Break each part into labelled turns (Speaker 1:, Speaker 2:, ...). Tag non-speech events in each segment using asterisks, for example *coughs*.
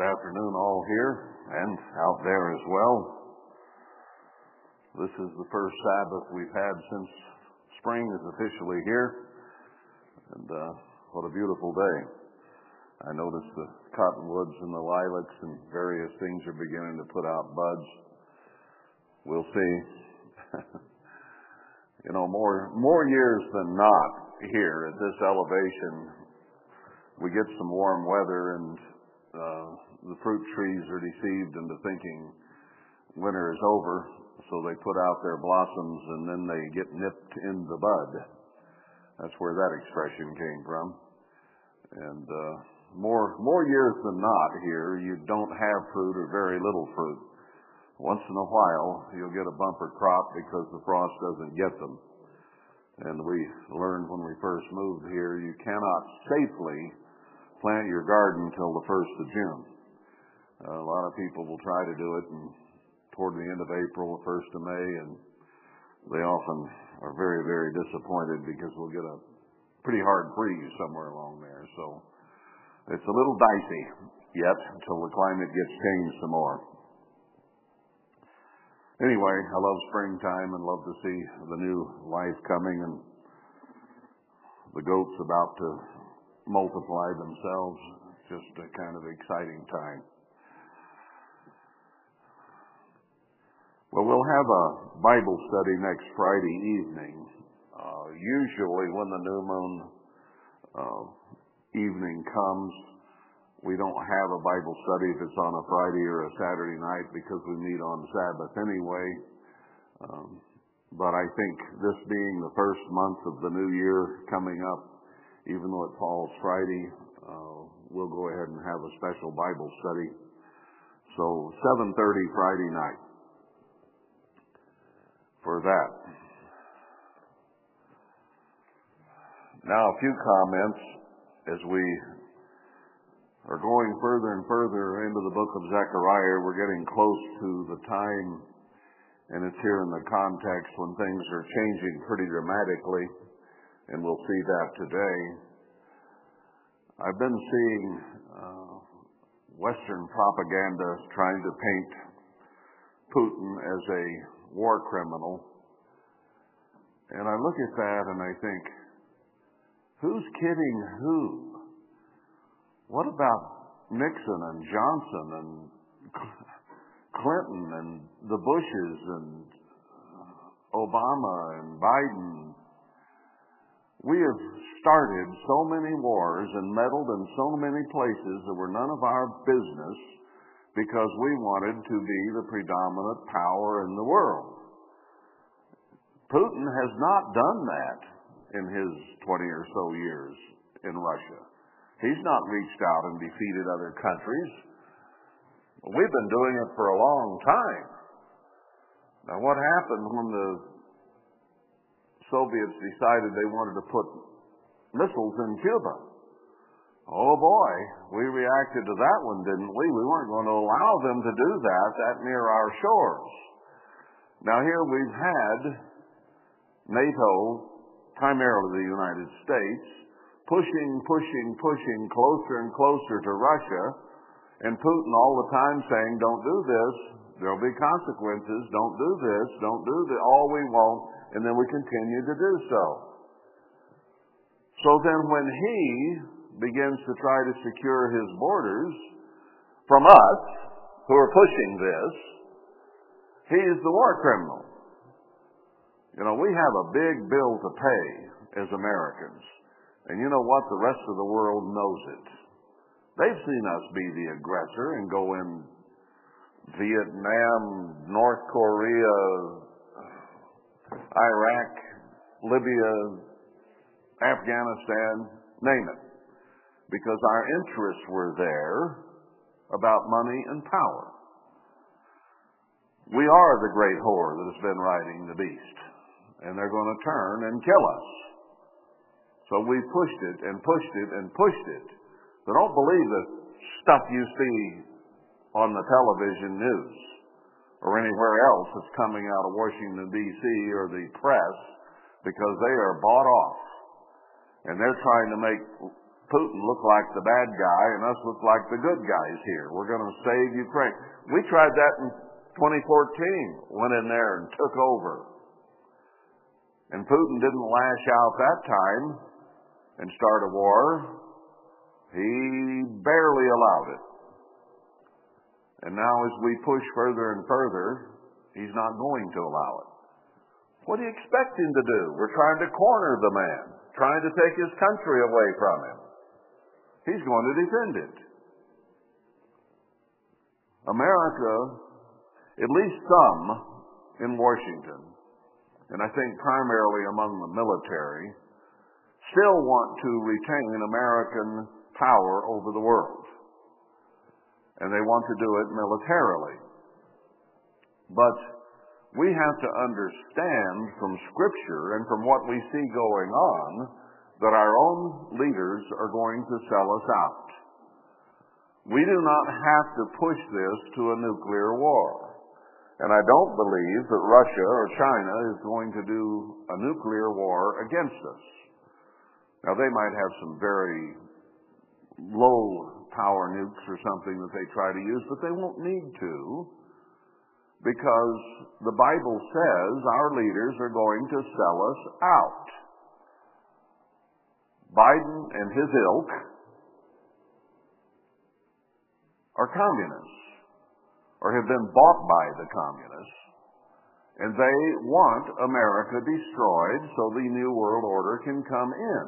Speaker 1: Good afternoon, all here and out there as well. This is the first Sabbath we've had since spring is officially here, and uh, what a beautiful day. I notice the cottonwoods and the lilacs and various things are beginning to put out buds. We'll see. *laughs* you know, more more years than not here at this elevation, we get some warm weather and uh, the fruit trees are deceived into thinking winter is over, so they put out their blossoms and then they get nipped in the bud. That's where that expression came from. And uh, more more years than not here, you don't have fruit or very little fruit. Once in a while, you'll get a bumper crop because the frost doesn't get them. And we learned when we first moved here, you cannot safely plant your garden until the 1st of June. A lot of people will try to do it and toward the end of April, the 1st of May, and they often are very, very disappointed because we'll get a pretty hard freeze somewhere along there. So it's a little dicey yet until the climate gets changed some more. Anyway, I love springtime and love to see the new life coming and the goats about to multiply themselves. Just a kind of exciting time. Well, we'll have a Bible study next Friday evening. Uh, usually, when the new moon uh, evening comes, we don't have a Bible study if it's on a Friday or a Saturday night because we meet on Sabbath anyway. Um, but I think this being the first month of the new year coming up, even though it falls Friday, uh, we'll go ahead and have a special Bible study. So 7:30 Friday night for that. Now a few comments as we are going further and further into the book of Zechariah. We're getting close to the time, and it's here in the context when things are changing pretty dramatically, and we'll see that today. I've been seeing uh, Western propaganda trying to paint Putin as a war criminal. And I look at that and I think, who's kidding who? What about Nixon and Johnson and *laughs* Clinton and the Bushes and Obama and Biden? We have started so many wars and meddled in so many places that were none of our business because we wanted to be the predominant power in the world. Putin has not done that in his 20 or so years in Russia. He's not reached out and defeated other countries. We've been doing it for a long time. Now, what happened when the Soviets decided they wanted to put missiles in Cuba? Oh boy, we reacted to that one, didn't we? We weren't going to allow them to do that that near our shores. Now here we've had NATO, primarily the United States, pushing, pushing, pushing closer and closer to Russia, and Putin all the time saying, don't do this, there'll be consequences, don't do this, don't do this, all we won't, and then we continue to do so. So then when he begins to try to secure his borders from us, who are pushing this, he's the war criminal. You know, we have a big bill to pay as Americans. And you know what? The rest of the world knows it. They've seen us be the aggressor and go in Vietnam, North Korea, Iraq, Libya, Afghanistan, name it because our interests were there about money and power. We are the great whore that has been riding the beast, and they're going to turn and kill us. So we pushed it and pushed it and pushed it. But don't believe the stuff you see on the television news or anywhere else that's coming out of Washington, D.C. or the press because they are bought off. And they're trying to make Putin look like the bad guy and us look like the good guys here. We're going to save Ukraine. We tried that in 2014, went in there and took over. And Putin didn't lash out that time and start a war. He barely allowed it. And now as we push further and further, he's not going to allow it. What do you expect him to do? We're trying to corner the man, trying to take his country away from him. He's going to defend it. America, at least some in Washington, and I think primarily among the military, still want to retain American power over the world. And they want to do it militarily. But we have to understand from Scripture and from what we see going on that our own leaders are going to sell us out. We do not have to push this to a nuclear war. And I don't believe that Russia or China is going to do a nuclear war against us. Now, they might have some very low power nukes or something that they try to use, but they won't need to because the Bible says our leaders are going to sell us out. Biden and his ilk are communists or have been bought by the communists, and they want America destroyed so the New World Order can come in.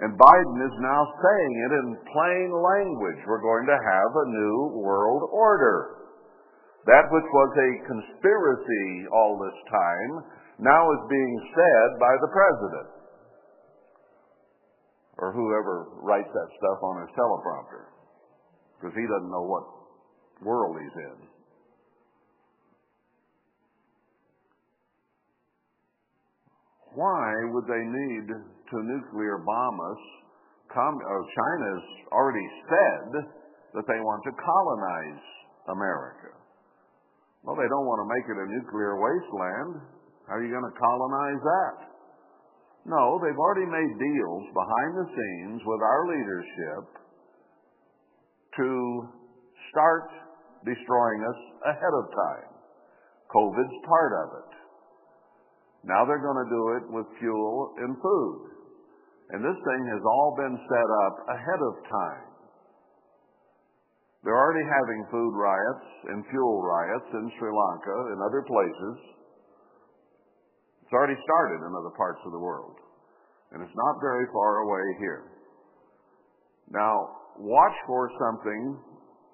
Speaker 1: And Biden is now saying it in plain language. We're going to have a new world order. That which was a conspiracy all this time now is being said by the president or whoever writes that stuff on his teleprompter because he doesn't know what world he's in. Why would they need to nuclear bomb us? Uh, China's already said that they want to colonize America. Well, they don't want to make it a nuclear wasteland. How are you going to colonize that? No, they've already made deals behind the scenes with our leadership to start destroying us ahead of time. COVID's part of it. Now they're going to do it with fuel and food. And this thing has all been set up ahead of time. They're already having food riots and fuel riots in Sri Lanka and other places. It's already started in other parts of the world. And it's not very far away here. Now, watch for something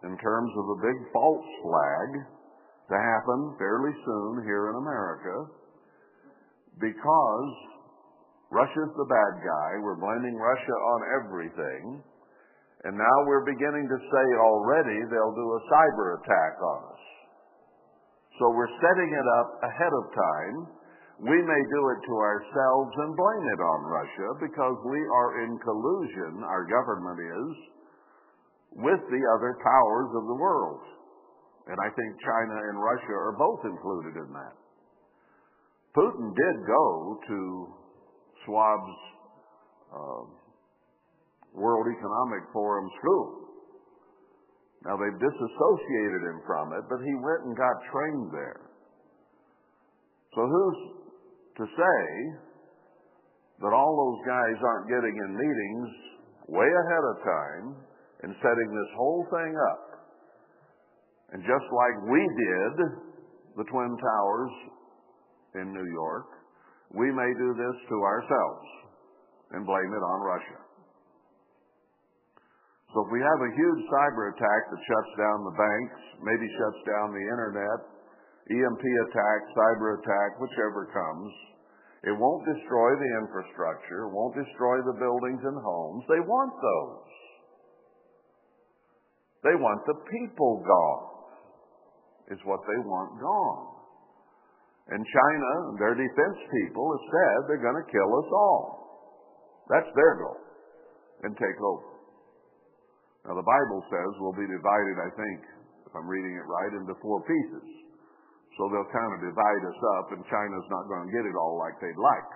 Speaker 1: in terms of a big false flag to happen fairly soon here in America because Russia's the bad guy. We're blaming Russia on everything. And now we're beginning to say already they'll do a cyber attack on us. So we're setting it up ahead of time. We may do it to ourselves and blame it on Russia because we are in collusion, our government is, with the other powers of the world. And I think China and Russia are both included in that. Putin did go to Schwab's uh, World Economic Forum school. Now they've disassociated him from it, but he went and got trained there. So who's to say that all those guys aren't getting in meetings way ahead of time and setting this whole thing up? And just like we did the Twin Towers in New York, we may do this to ourselves and blame it on Russia. So if we have a huge cyber attack that shuts down the banks, maybe shuts down the internet, EMP attack, cyber attack, whichever comes, it won't destroy the infrastructure, won't destroy the buildings and homes. They want those. They want the people gone, is what they want gone. And China, their defense people, have said they're going to kill us all. That's their goal. And take over. Now, the Bible says we'll be divided, I think, if I'm reading it right, into four pieces. So they'll kind of divide us up, and China's not going to get it all like they'd like.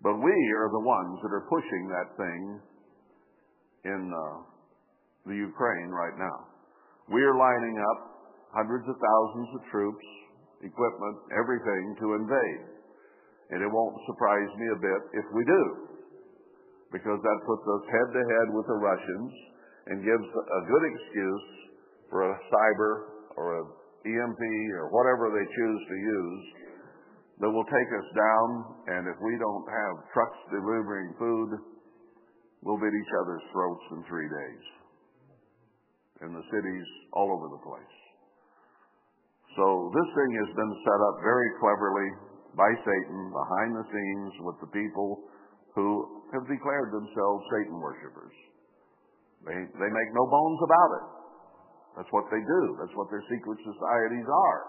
Speaker 1: But we are the ones that are pushing that thing in uh, the Ukraine right now. We are lining up hundreds of thousands of troops, equipment, everything to invade. And it won't surprise me a bit if we do, because that puts us head to head with the Russians and gives a good excuse for a cyber or a EMP or whatever they choose to use that will take us down. And if we don't have trucks delivering food, we'll bid each other's throats in three days in the cities all over the place. So this thing has been set up very cleverly by Satan behind the scenes with the people who have declared themselves Satan worshippers. They, they make no bones about it. That's what they do. That's what their secret societies are.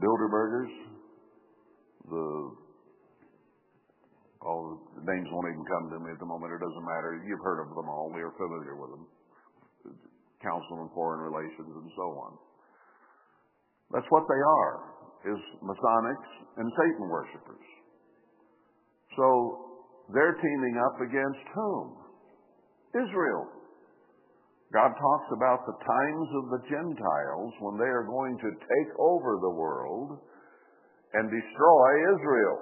Speaker 1: Bilderbergers, the all the names won't even come to me at the moment. It doesn't matter. You've heard of them all. We are familiar with them. Council on Foreign Relations and so on. That's what they are, is Masonics and Satan worshippers. So they're teaming up against whom? Israel. God talks about the times of the Gentiles when they are going to take over the world and destroy Israel.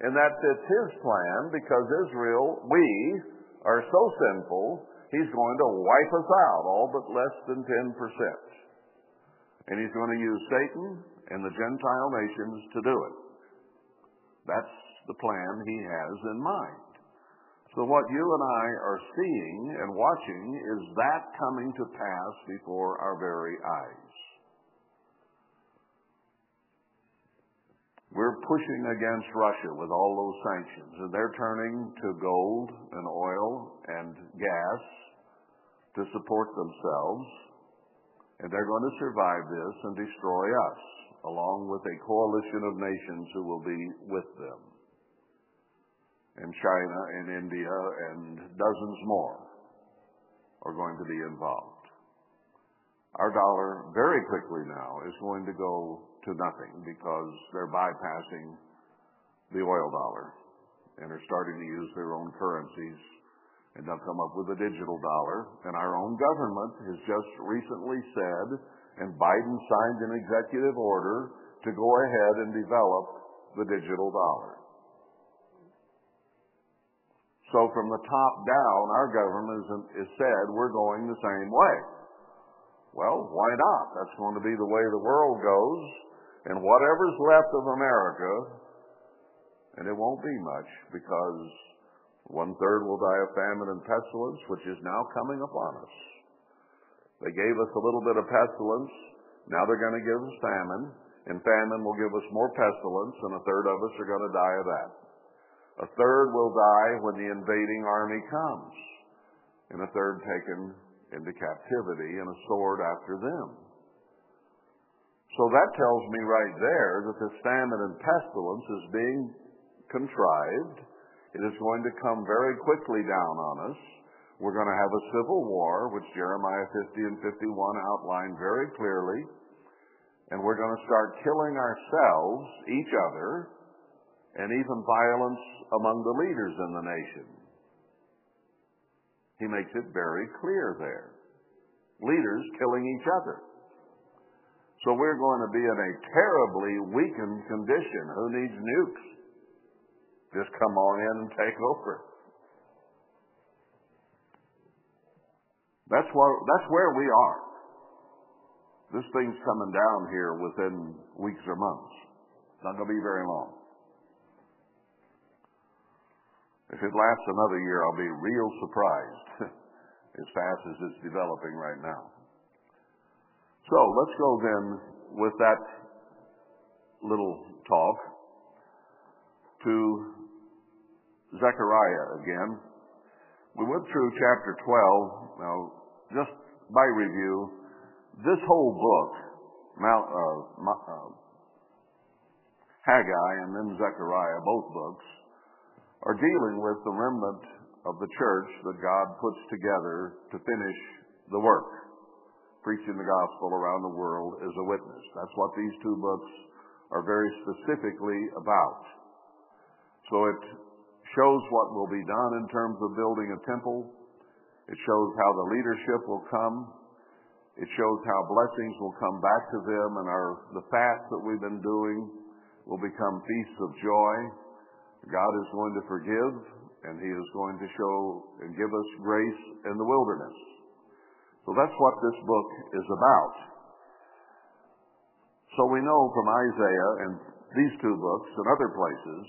Speaker 1: And that fits his plan because Israel, we, are so sinful, he's going to wipe us out, all but less than 10%. And he's going to use Satan and the Gentile nations to do it. That's the plan he has in mind. So what you and I are seeing and watching is that coming to pass before our very eyes. We're pushing against Russia with all those sanctions, and they're turning to gold and oil and gas to support themselves, and they're going to survive this and destroy us, along with a coalition of nations who will be with them and China and India and dozens more are going to be involved. Our dollar very quickly now is going to go to nothing because they're bypassing the oil dollar and are starting to use their own currencies and they'll come up with a digital dollar. And our own government has just recently said, and Biden signed an executive order to go ahead and develop the digital dollar. So from the top down, our government has said we're going the same way. Well, why not? That's going to be the way the world goes. And whatever's left of America, and it won't be much because one third will die of famine and pestilence, which is now coming upon us. They gave us a little bit of pestilence. Now they're going to give us famine, and famine will give us more pestilence, and a third of us are going to die of that. A third will die when the invading army comes, and a third taken into captivity and a sword after them. So that tells me right there that this famine and pestilence is being contrived. It is going to come very quickly down on us. We're going to have a civil war, which Jeremiah 50 and 51 outline very clearly. And we're going to start killing ourselves, each other, and even violence among the leaders in the nation. He makes it very clear there. Leaders killing each other. So we're going to be in a terribly weakened condition. Who needs nukes? Just come on in and take over. That's where, that's where we are. This thing's coming down here within weeks or months. It's not going to be very long. If it lasts another year, I'll be real surprised *laughs* as fast as it's developing right now. So let's go then with that little talk to Zechariah again. We went through chapter 12. Now, just by review, this whole book, uh, uh, Haggai and then Zechariah, both books, are dealing with the remnant of the church that God puts together to finish the work, preaching the gospel around the world as a witness. That's what these two books are very specifically about. So it shows what will be done in terms of building a temple. It shows how the leadership will come. It shows how blessings will come back to them and our, the fast that we've been doing will become feasts of joy. God is going to forgive and He is going to show and give us grace in the wilderness. So that's what this book is about. So we know from Isaiah and these two books and other places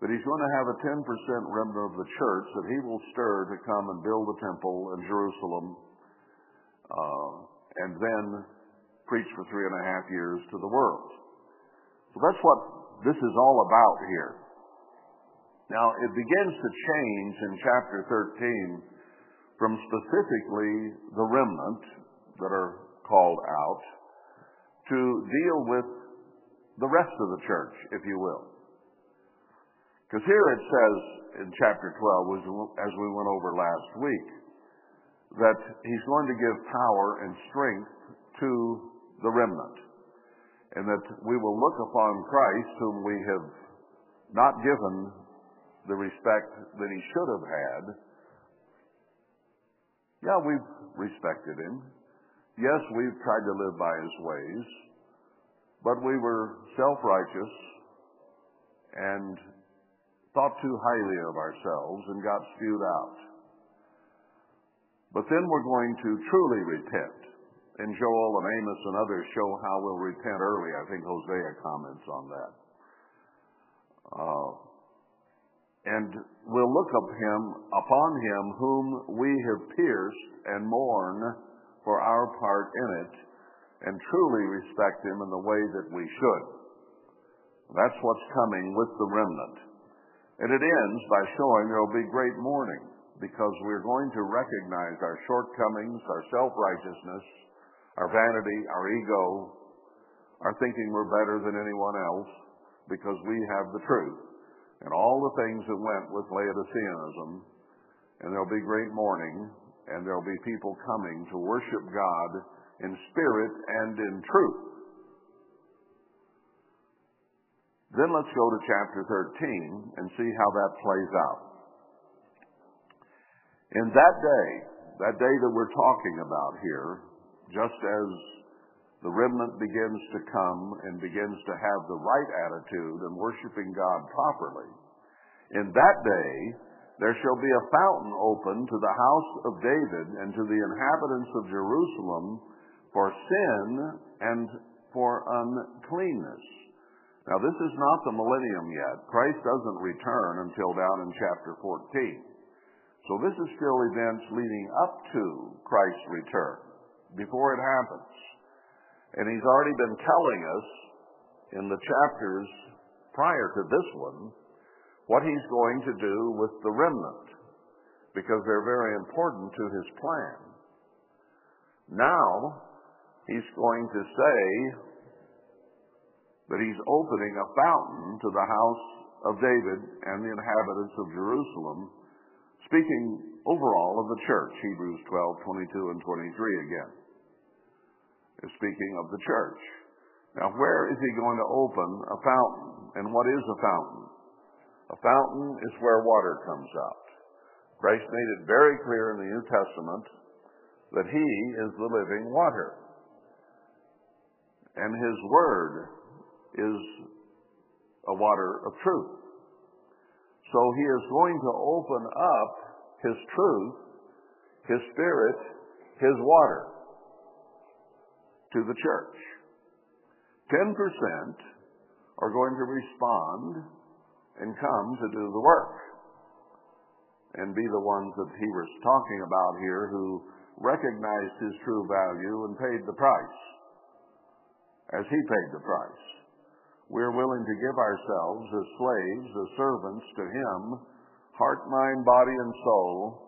Speaker 1: that he's going to have a 10% remnant of the church that he will stir to come and build a temple in Jerusalem uh, and then preach for three and a half years to the world. So that's what this is all about here. Now, it begins to change in chapter 13 from specifically the remnant that are called out to deal with the rest of the church, if you will. Because here it says in chapter 12, as we went over last week, that he's going to give power and strength to the remnant. And that we will look upon Christ, whom we have not given the respect that he should have had. Yeah, we've respected him. Yes, we've tried to live by his ways. But we were self righteous and thought too highly of ourselves and got spewed out. But then we're going to truly repent. And Joel and Amos and others show how we'll repent early. I think Hosea comments on that. Uh, and we'll look up him, upon him whom we have pierced and mourn for our part in it, and truly respect him in the way that we should. That's what's coming with the remnant. And it ends by showing there will be great mourning because we're going to recognize our shortcomings, our self-righteousness, our vanity, our ego, our thinking we're better than anyone else because we have the truth and all the things that went with Laodiceanism. And there'll be great mourning and there'll be people coming to worship God in spirit and in truth. Then let's go to chapter 13 and see how that plays out. In that day, that day that we're talking about here, just as the remnant begins to come and begins to have the right attitude and worshiping God properly, in that day there shall be a fountain open to the house of David and to the inhabitants of Jerusalem for sin and for uncleanness. Now, this is not the millennium yet. Christ doesn't return until down in chapter 14. So this is still events leading up to Christ's return, before it happens. And he's already been telling us in the chapters prior to this one what he's going to do with the remnant, because they're very important to his plan. Now, he's going to say that he's opening a fountain to the house of David and the inhabitants of Jerusalem, speaking overall of the church, Hebrews 12, 22, and 23 again. Is speaking of the church. Now, where is he going to open a fountain? And what is a fountain? A fountain is where water comes out. Christ made it very clear in the New Testament that he is the living water. And his word is a water of truth. So he is going to open up his truth, his spirit, his water to the church. 10% are going to respond and come to do the work and be the ones that he was talking about here who recognized his true value and paid the price as he paid the price. We're willing to give ourselves as slaves, as servants to Him, heart, mind, body, and soul,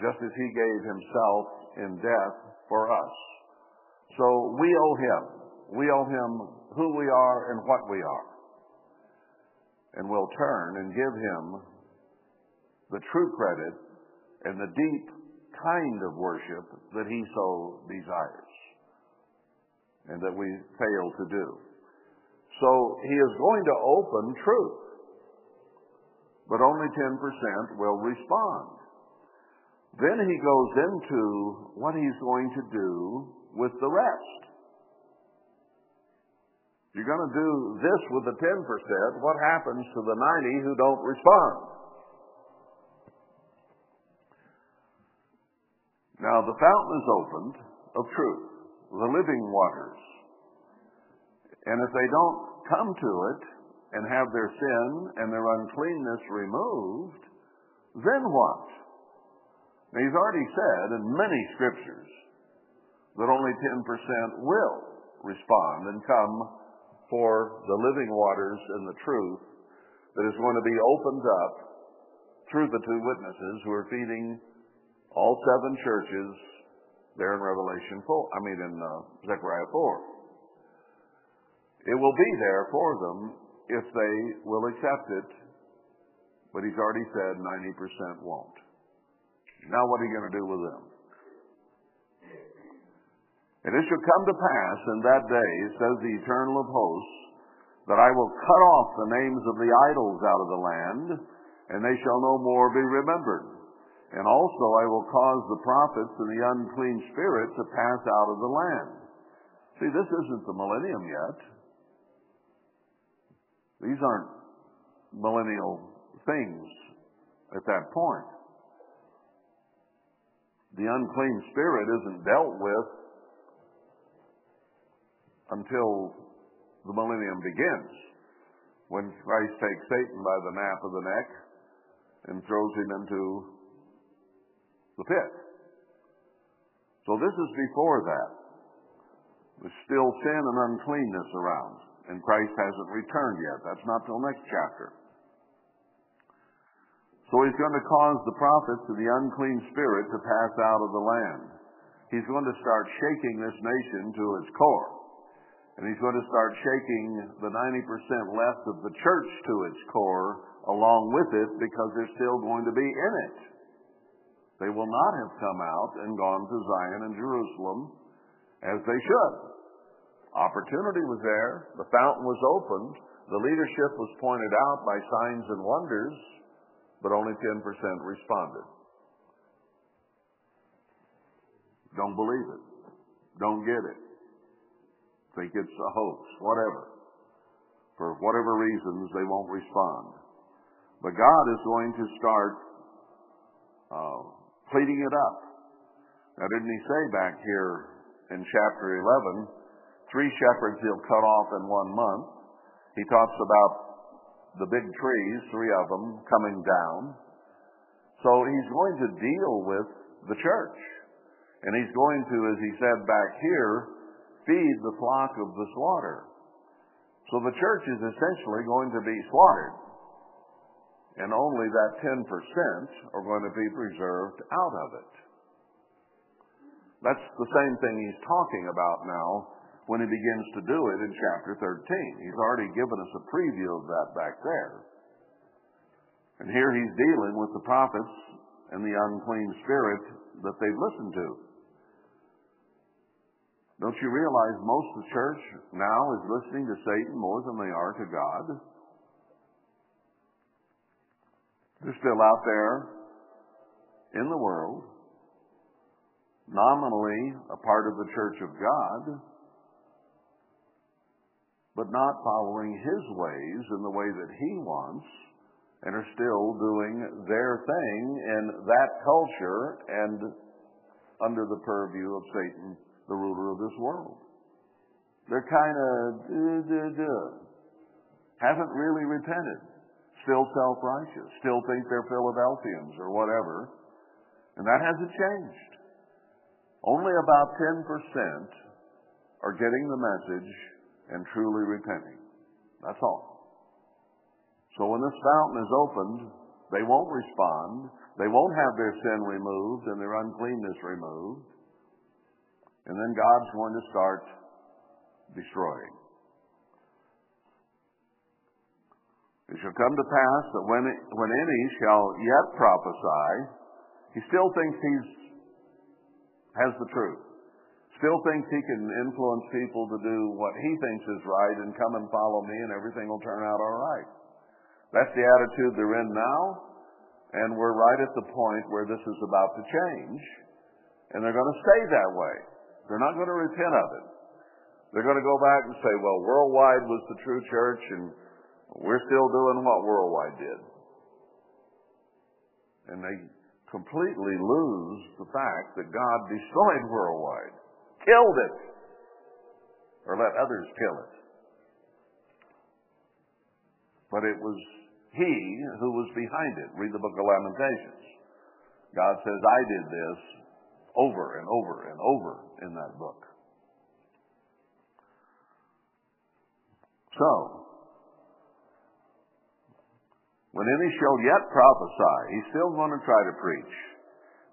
Speaker 1: just as He gave Himself in death for us. So we owe Him. We owe Him who we are and what we are. And we'll turn and give Him the true credit and the deep kind of worship that He so desires and that we fail to do. So he is going to open truth. But only 10% will respond. Then he goes into what he's going to do with the rest. You're going to do this with the 10%. What happens to the 90 who don't respond? Now the fountain is opened of truth, the living waters. And if they don't come to it and have their sin and their uncleanness removed, then what? Now, he's already said in many scriptures that only 10% will respond and come for the living waters and the truth that is going to be opened up through the two witnesses who are feeding all seven churches there in Revelation 4, I mean in uh, Zechariah 4. It will be there for them if they will accept it, but he's already said 90% won't. Now what are you going to do with them? And it shall come to pass in that day, says the Eternal of hosts, that I will cut off the names of the idols out of the land, and they shall no more be remembered. And also I will cause the prophets and the unclean spirit to pass out of the land. See, this isn't the millennium yet. These aren't millennial things at that point. The unclean spirit isn't dealt with until the millennium begins, when Christ takes Satan by the nape of the neck and throws him into the pit. So this is before that. There's still sin and uncleanness around and Christ hasn't returned yet. That's not till next chapter. So he's going to cause the prophets of the unclean spirit to pass out of the land. He's going to start shaking this nation to its core. And he's going to start shaking the 90% left of the church to its core along with it because they're still going to be in it. They will not have come out and gone to Zion and Jerusalem as they should. Opportunity was there. The fountain was opened. The leadership was pointed out by signs and wonders, but only 10% responded. Don't believe it. Don't get it. Think it's a hoax, whatever. For whatever reasons, they won't respond. But God is going to start uh, pleading it up. Now, didn't he say back here in chapter 11, Three shepherds he'll cut off in one month. He talks about the big trees, three of them, coming down. So he's going to deal with the church. And he's going to, as he said back here, feed the flock of the slaughter. So the church is essentially going to be slaughtered. And only that 10% are going to be preserved out of it. That's the same thing he's talking about now when he begins to do it in chapter 13. He's already given us a preview of that back there. And here he's dealing with the prophets and the unclean spirit that they've listened to. Don't you realize most of the church now is listening to Satan more than they are to God? They're still out there in the world, nominally a part of the church of God, but not following his ways in the way that he wants and are still doing their thing in that culture and under the purview of Satan, the ruler of this world. They're kind of. Haven't really repented. Still self-righteous. Still think they're Philadelphians or whatever. And that hasn't changed. Only about 10% are getting the message and truly repenting. That's all. So when this fountain is opened, they won't respond. They won't have their sin removed and their uncleanness removed. And then God's going to start destroying. It shall come to pass that when, when any shall yet prophesy, he still thinks he's has the truth. still thinks he can influence people to do what he thinks is right and come and follow me and everything will turn out all right. That's the attitude they're in now, and we're right at the point where this is about to change, and they're going to stay that way. They're not going to repent of it. They're going to go back and say, well, worldwide was the true church, and we're still doing what worldwide did. And they completely lose the fact that God destroyed worldwide, killed it, or let others kill it. But it was He who was behind it. Read the book of Lamentations. God says, I did this over and over and over in that book. So, when any shall yet prophesy, he's still going to try to preach.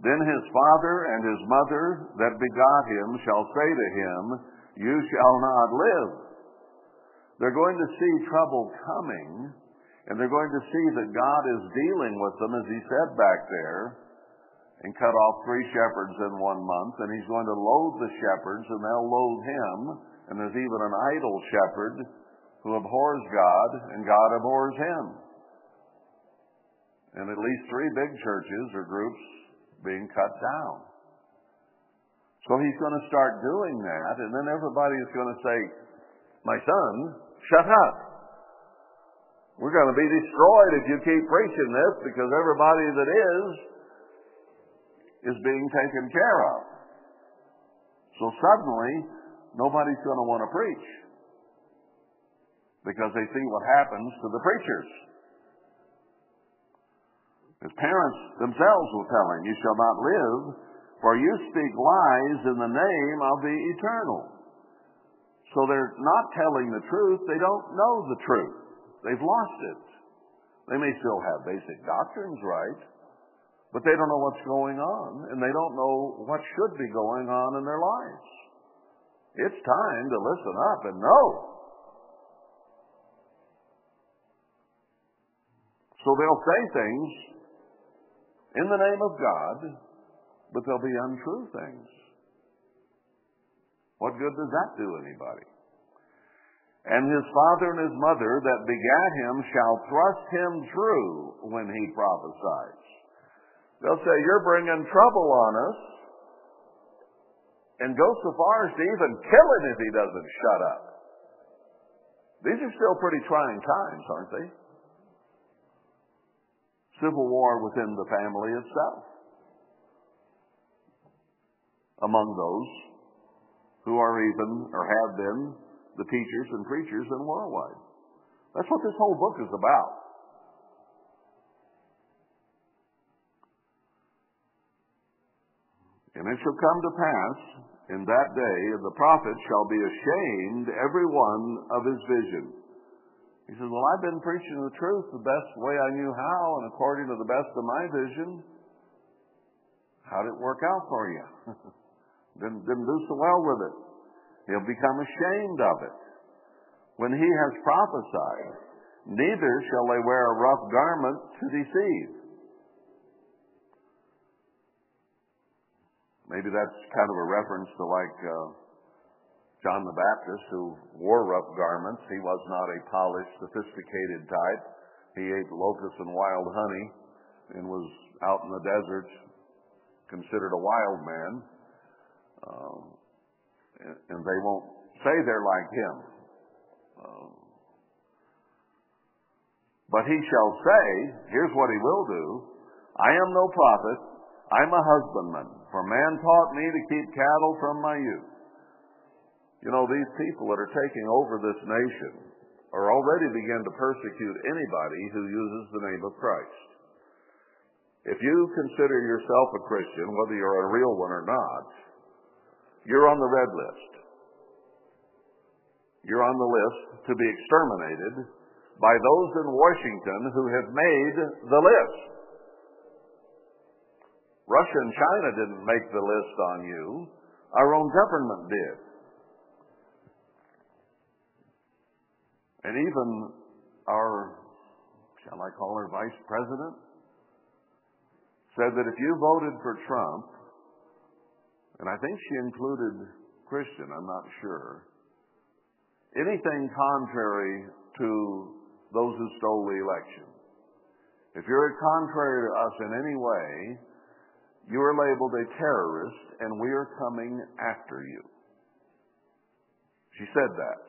Speaker 1: Then his father and his mother that begot him shall say to him, You shall not live. They're going to see trouble coming, and they're going to see that God is dealing with them, as he said back there, and cut off three shepherds in one month, and he's going to loathe the shepherds, and they'll loathe him. And there's even an idol shepherd who abhors God, and God abhors him. And at least three big churches or groups being cut down. So he's going to start doing that, and then everybody is going to say, My son, shut up. We're going to be destroyed if you keep preaching this because everybody that is, is being taken care of. So suddenly, nobody's going to want to preach because they see what happens to the preachers. His parents themselves will tell him, You shall not live, for you speak lies in the name of the eternal. So they're not telling the truth. They don't know the truth. They've lost it. They may still have basic doctrines right, but they don't know what's going on, and they don't know what should be going on in their lives. It's time to listen up and know. So they'll say things in the name of God, but they'll be untrue things. What good does that do anybody? And his father and his mother that begat him shall thrust him through when he prophesies. They'll say, You're bringing trouble on us, and go so far as to even kill him if he doesn't shut up. These are still pretty trying times, aren't they? civil war within the family itself among those who are even or have been the teachers and preachers in worldwide. That's what this whole book is about. And it shall come to pass in that day, the prophet shall be ashamed every one of his vision. He says, Well, I've been preaching the truth the best way I knew how and according to the best of my vision. How did it work out for you? *laughs* didn't, didn't do so well with it. He'll become ashamed of it. When he has prophesied, neither shall they wear a rough garment to deceive. Maybe that's kind of a reference to like uh, John the Baptist, who wore rough garments, he was not a polished, sophisticated type. He ate locusts and wild honey and was out in the desert, considered a wild man. Um, and they won't say they're like him. Um, but he shall say, here's what he will do I am no prophet, I'm a husbandman, for man taught me to keep cattle from my youth. You know, these people that are taking over this nation are already beginning to persecute anybody who uses the name of Christ. If you consider yourself a Christian, whether you're a real one or not, you're on the red list. You're on the list to be exterminated by those in Washington who have made the list. Russia and China didn't make the list on you. Our own government did. And even our, shall I call her vice president, said that if you voted for Trump, and I think she included Christian, I'm not sure. Anything contrary to those who stole the election. If you're contrary to us in any way, you are labeled a terrorist and we are coming after you. She said that.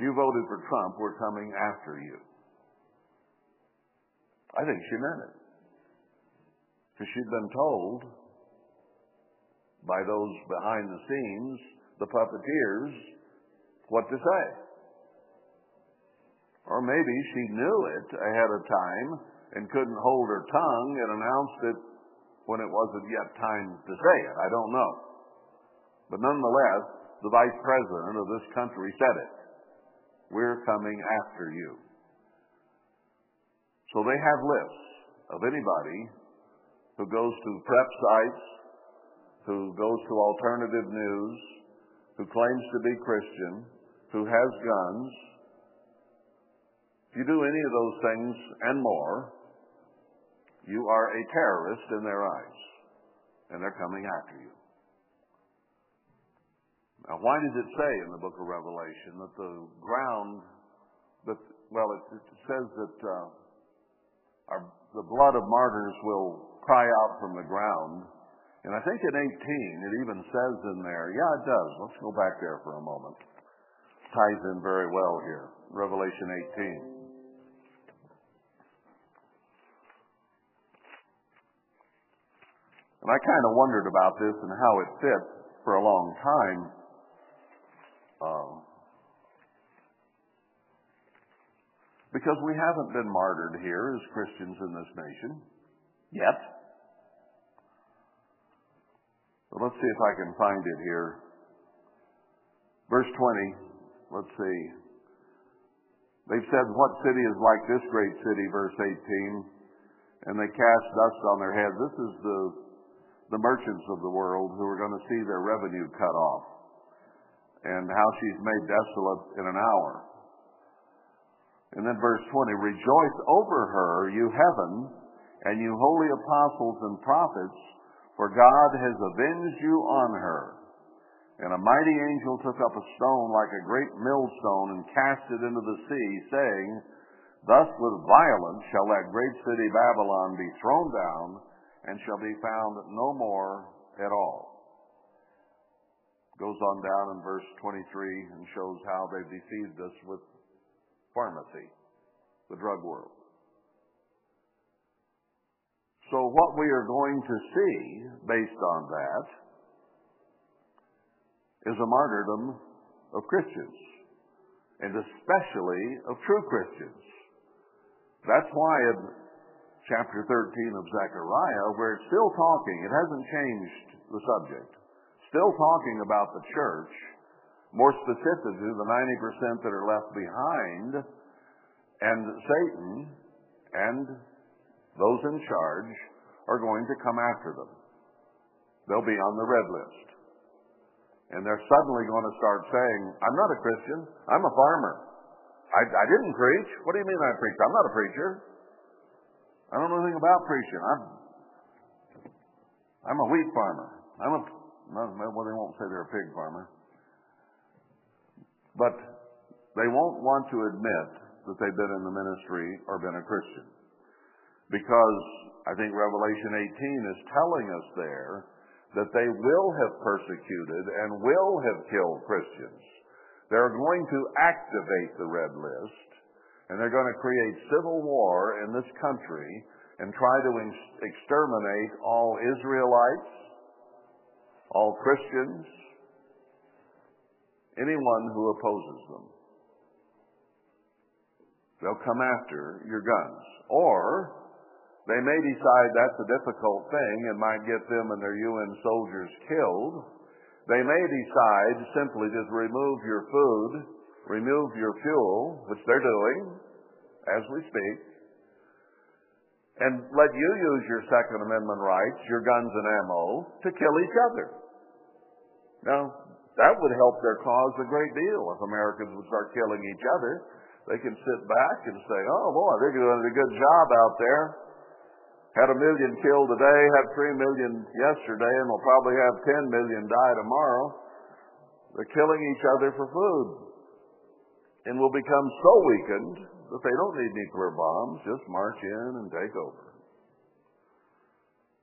Speaker 1: You voted for Trump, we're coming after you. I think she meant it. Because she'd been told by those behind the scenes, the puppeteers, what to say. Or maybe she knew it ahead of time and couldn't hold her tongue and announced it when it wasn't yet time to say it. I don't know. But nonetheless, the vice president of this country said it. We're coming after you. So they have lists of anybody who goes to prep sites, who goes to alternative news, who claims to be Christian, who has guns. If you do any of those things and more, you are a terrorist in their eyes, and they're coming after you. Now, why does it say in the book of Revelation that the ground, that well, it, it says that uh, our, the blood of martyrs will cry out from the ground. And I think in 18, it even says in there, yeah, it does. Let's go back there for a moment. Ties in very well here. Revelation 18. And I kind of wondered about this and how it fits for a long time. Uh, because we haven't been martyred here as Christians in this nation yet. But let's see if I can find it here. Verse 20, let's see. They've said, What city is like this great city? Verse 18. And they cast dust on their heads. This is the the merchants of the world who are going to see their revenue cut off, and how she's made desolate in an hour. And then verse 20 Rejoice over her, you heaven, and you holy apostles and prophets, for God has avenged you on her. And a mighty angel took up a stone like a great millstone and cast it into the sea, saying, Thus with violence shall that great city Babylon be thrown down and shall be found no more at all. Goes on down in verse 23 and shows how they've deceived us with pharmacy, the drug world. So what we are going to see based on that is a martyrdom of Christians, and especially of true Christians. That's why chapter 13 of Zechariah, where it's still talking, it hasn't changed the subject, still talking about the church, more specifically the 90% that are left behind, and Satan and those in charge are going to come after them. They'll be on the red list. And they're suddenly going to start saying, I'm not a Christian, I'm a farmer. I, I didn't preach. What do you mean I preached? I'm not a preacher. I don't know anything about preaching. I'm I'm a wheat farmer. I'm a well, they won't say they're a pig farmer, but they won't want to admit that they've been in the ministry or been a Christian, because I think Revelation 18 is telling us there that they will have persecuted and will have killed Christians. They're going to activate the red list and they're going to create civil war in this country and try to exterminate all Israelites, all Christians, anyone who opposes them. They'll come after your guns. Or they may decide that's a difficult thing and might get them and their UN soldiers killed. They may decide simply just remove your food remove your fuel, which they're doing as we speak, and let you use your Second Amendment rights, your guns and ammo, to kill each other. Now, that would help their cause a great deal if Americans would start killing each other. They can sit back and say, oh boy, they're doing a good job out there. Had a million killed today, had three million yesterday, and we'll probably have ten million die tomorrow. They're killing each other for food and will become so weakened that they don't need nuclear bombs, just march in and take over.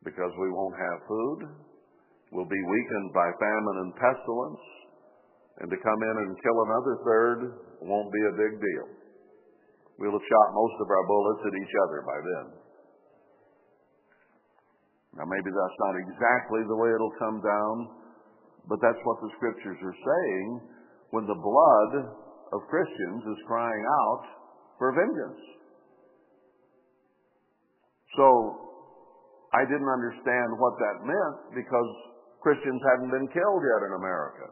Speaker 1: Because we won't have food, we'll be weakened by famine and pestilence, and to come in and kill another third won't be a big deal. We'll have shot most of our bullets at each other by then. Now, maybe that's not exactly the way it'll come down, but that's what the scriptures are saying when the blood of Christians is crying out for vengeance. So, I didn't understand what that meant because Christians hadn't been killed yet in America.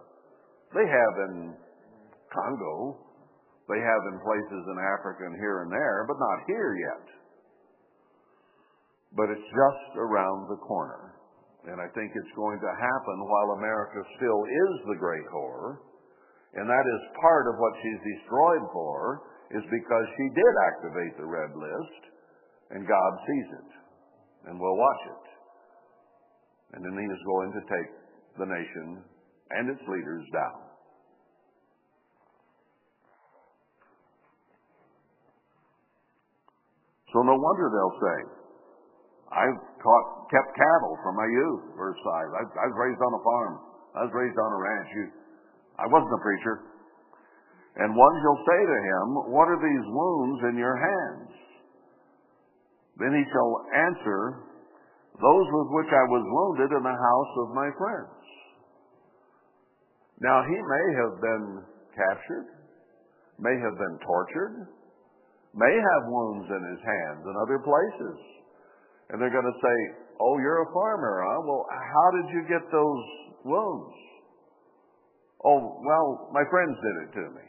Speaker 1: They have in Congo, they have in places in Africa and here and there, but not here yet. But it's just around the corner. And I think it's going to happen while America still is the great whore. And that is part of what she's destroyed for, is because she did activate the red list, and God sees it, and will watch it. And then he is going to take the nation and its leaders down. So no wonder they'll say, I've caught, kept cattle from my youth, verse 5. I, I was raised on a farm. I was raised on a ranch. You, I wasn't a preacher. And one shall say to him, What are these wounds in your hands? Then he shall answer, Those with which I was wounded in the house of my friends. Now he may have been captured, may have been tortured, may have wounds in his hands and other places. And they're going to say, Oh, you're a farmer, huh? Well, how did you get those wounds? Oh, well, my friends did it to me.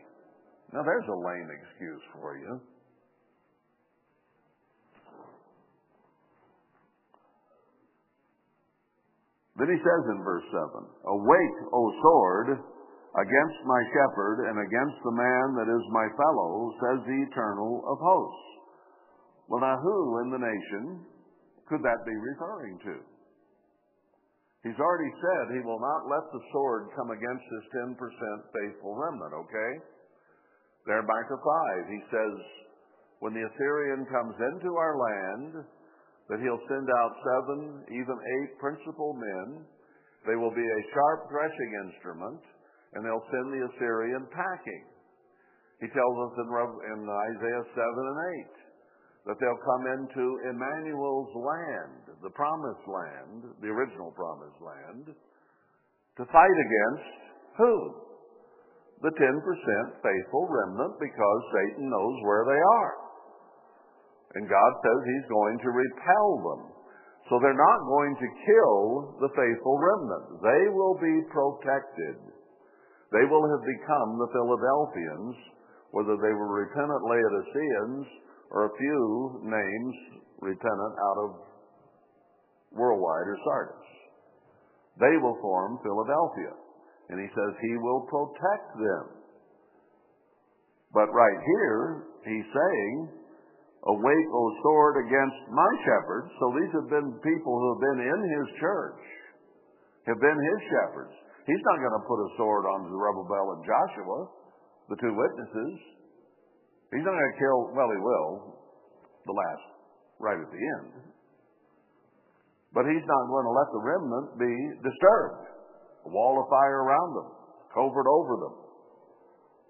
Speaker 1: Now, there's a lame excuse for you. Then he says in verse 7 Awake, O sword, against my shepherd and against the man that is my fellow, says the eternal of hosts. Well, now, who in the nation could that be referring to? He's already said he will not let the sword come against his 10% faithful remnant, okay? There to 5. He says, when the Assyrian comes into our land, that he'll send out seven, even eight principal men. They will be a sharp threshing instrument, and they'll send the Assyrian packing. He tells us in, in Isaiah 7 and 8 that they'll come into Emmanuel's land, the promised land, the original promised land, to fight against who? The 10% faithful remnant because Satan knows where they are. And God says he's going to repel them. So they're not going to kill the faithful remnant. They will be protected. They will have become the Philadelphians, whether they were repentant Laodiceans or a few names repentant out of worldwide or Sardis. They will form Philadelphia. And he says he will protect them. But right here, he's saying, Awake, O sword, against my shepherds. So these have been people who have been in his church, have been his shepherds. He's not going to put a sword on Zerubbabel and Joshua, the two witnesses. He's not going to kill, well, he will, the last, right at the end. But he's not going to let the remnant be disturbed. A wall of fire around them, covert over them.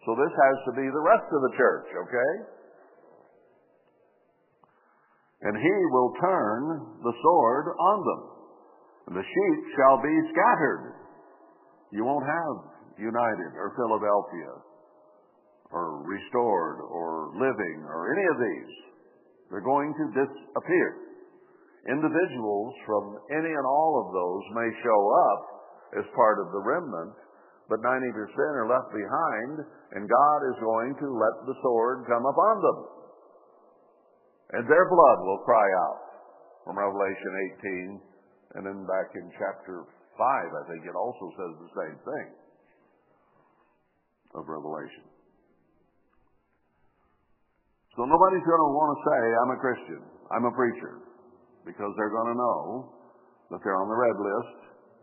Speaker 1: So this has to be the rest of the church, okay? And he will turn the sword on them. And the sheep shall be scattered. You won't have United or Philadelphia or Restored or Living or any of these. They're going to disappear. Individuals from any and all of those may show up as part of the remnant, but 90% are left behind, and God is going to let the sword come upon them. And their blood will cry out from Revelation 18, and then back in chapter 5, I think it also says the same thing of Revelation. So nobody's going to want to say, I'm a Christian, I'm a preacher, because they're going to know that they're on the red list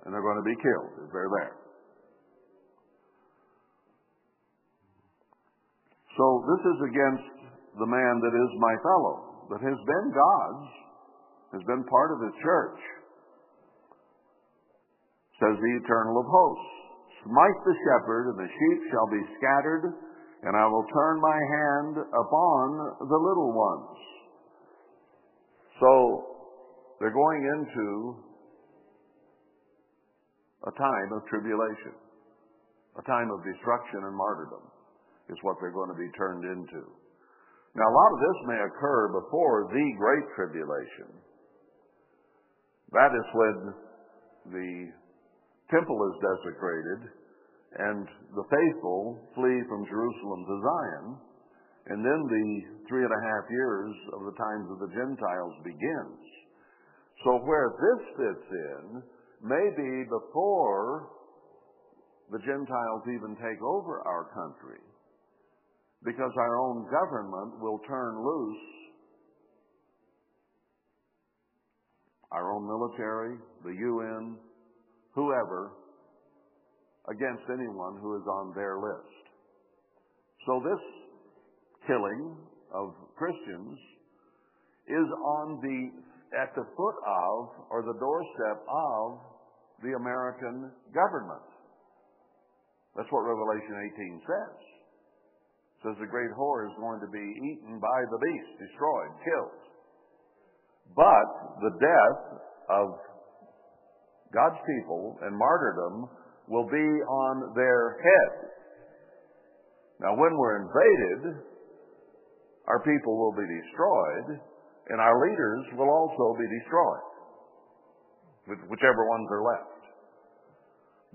Speaker 1: and they're going to be killed if they're there. So this is against the man that is my fellow, that has been God's, has been part of his church. Says the eternal of hosts, smite the shepherd and the sheep shall be scattered and I will turn my hand upon the little ones. So they're going into a time of tribulation, a time of destruction and martyrdom is what they're going to be turned into. Now, a lot of this may occur before the Great Tribulation. That is when the temple is desecrated and the faithful flee from Jerusalem to Zion, and then the three and a half years of the times of the Gentiles begins. So where this fits in may be before the Gentiles even take over our country because our own government will turn loose our own military, the UN, whoever, against anyone who is on their list. So this killing of Christians is on the at the foot of or the doorstep of the American government. That's what Revelation 18 says. It says the great whore is going to be eaten by the beast, destroyed, killed. But the death of God's people and martyrdom will be on their head. Now, when we're invaded, our people will be destroyed, and our leaders will also be destroyed, whichever ones are left.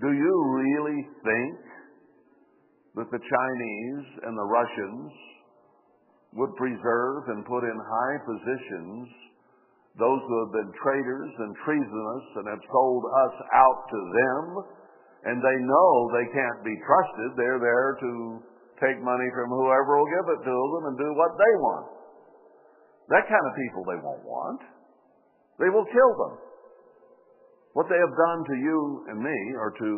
Speaker 1: Do you really think that the Chinese and the Russians would preserve and put in high positions those who have been traitors and treasonous and have sold us out to them, and they know they can't be trusted. They're there to take money from whoever will give it to them and do what they want. That kind of people they won't want. They will kill them. What they have done to you and me, or to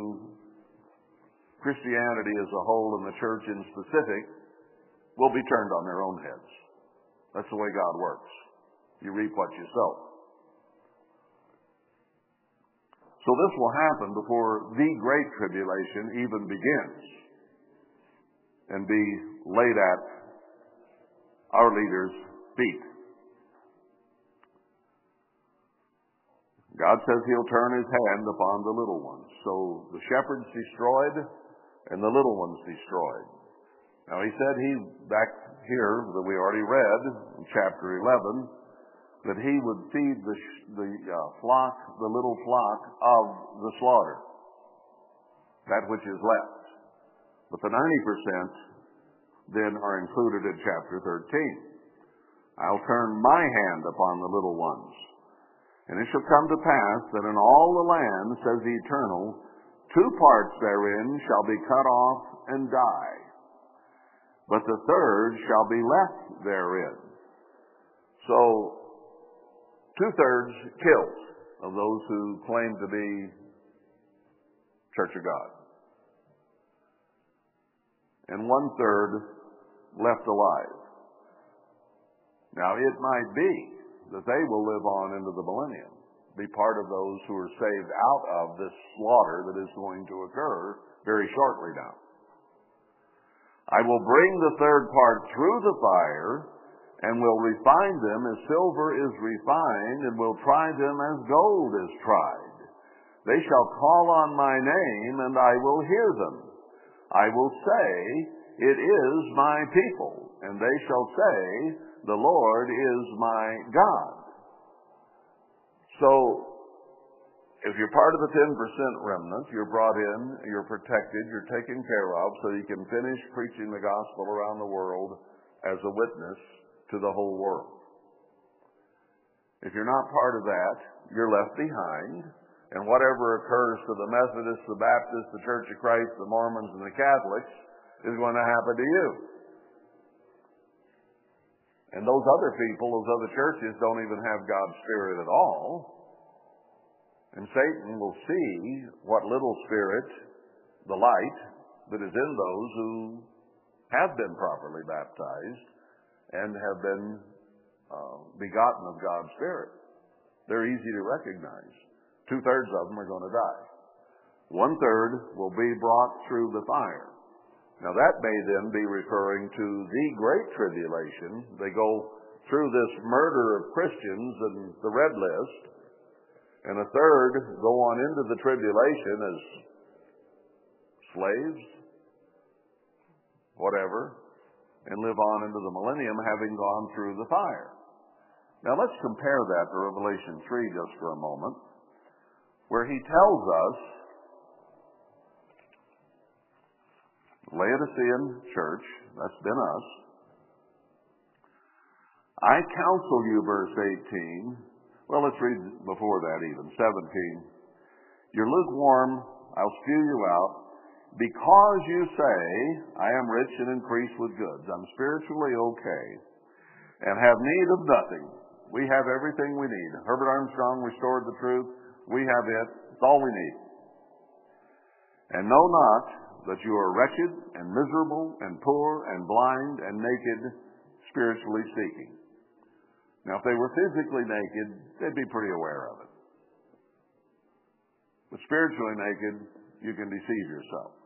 Speaker 1: Christianity as a whole and the church in specific, will be turned on their own heads. That's the way God works. You reap what you sow. So this will happen before the Great Tribulation even begins and be laid at our leaders' feet. God says he'll turn his hand upon the little ones. So the shepherd's destroyed and the little ones destroyed. Now he said he, back here that we already read in chapter 11, that he would feed the, the uh, flock, the little flock of the slaughter, that which is left. But the 90% then are included in chapter 13. I'll turn my hand upon the little ones. And it shall come to pass that in all the land, says the Eternal, two parts therein shall be cut off and die, but the third shall be left therein. So two thirds killed of those who claim to be Church of God. And one third left alive. Now it might be that they will live on into the millennium, be part of those who are saved out of this slaughter that is going to occur very shortly now. I will bring the third part through the fire and will refine them as silver is refined, and will try them as gold is tried. They shall call on my name, and I will hear them. I will say, It is my people, and they shall say, The Lord is my God. So, if you're part of the 10% remnant, you're brought in, you're protected, you're taken care of, so you can finish preaching the gospel around the world as a witness to the whole world. If you're not part of that, you're left behind, and whatever occurs to the Methodists, the Baptists, the Church of Christ, the Mormons, and the Catholics is going to happen to you. And those other people, those other churches, don't even have God's Spirit at all. And Satan will see what little spirit, the light, that is in those who have been properly baptized and have been uh, begotten of God's Spirit. They're easy to recognize. Two thirds of them are going to die. One third will be brought through the fire. Now that may then be referring to the Great Tribulation. They go through this murder of Christians and the red list, and a third go on into the tribulation as slaves, whatever, and live on into the millennium having gone through the fire. Now let's compare that to Revelation 3 just for a moment, where he tells us Laodicean church, that's been us, I counsel you, verse 18. Well, let's read before that even, 17. You're lukewarm, I'll spew you out. Because you say, I am rich and increase with goods, I'm spiritually okay, and have need of nothing. We have everything we need. Herbert Armstrong restored the truth. We have it. It's all we need. And know not that you are wretched and miserable and poor and blind and naked, spiritually speaking. Now, if they were physically naked, they'd be pretty aware of it. But spiritually naked, you can deceive yourself.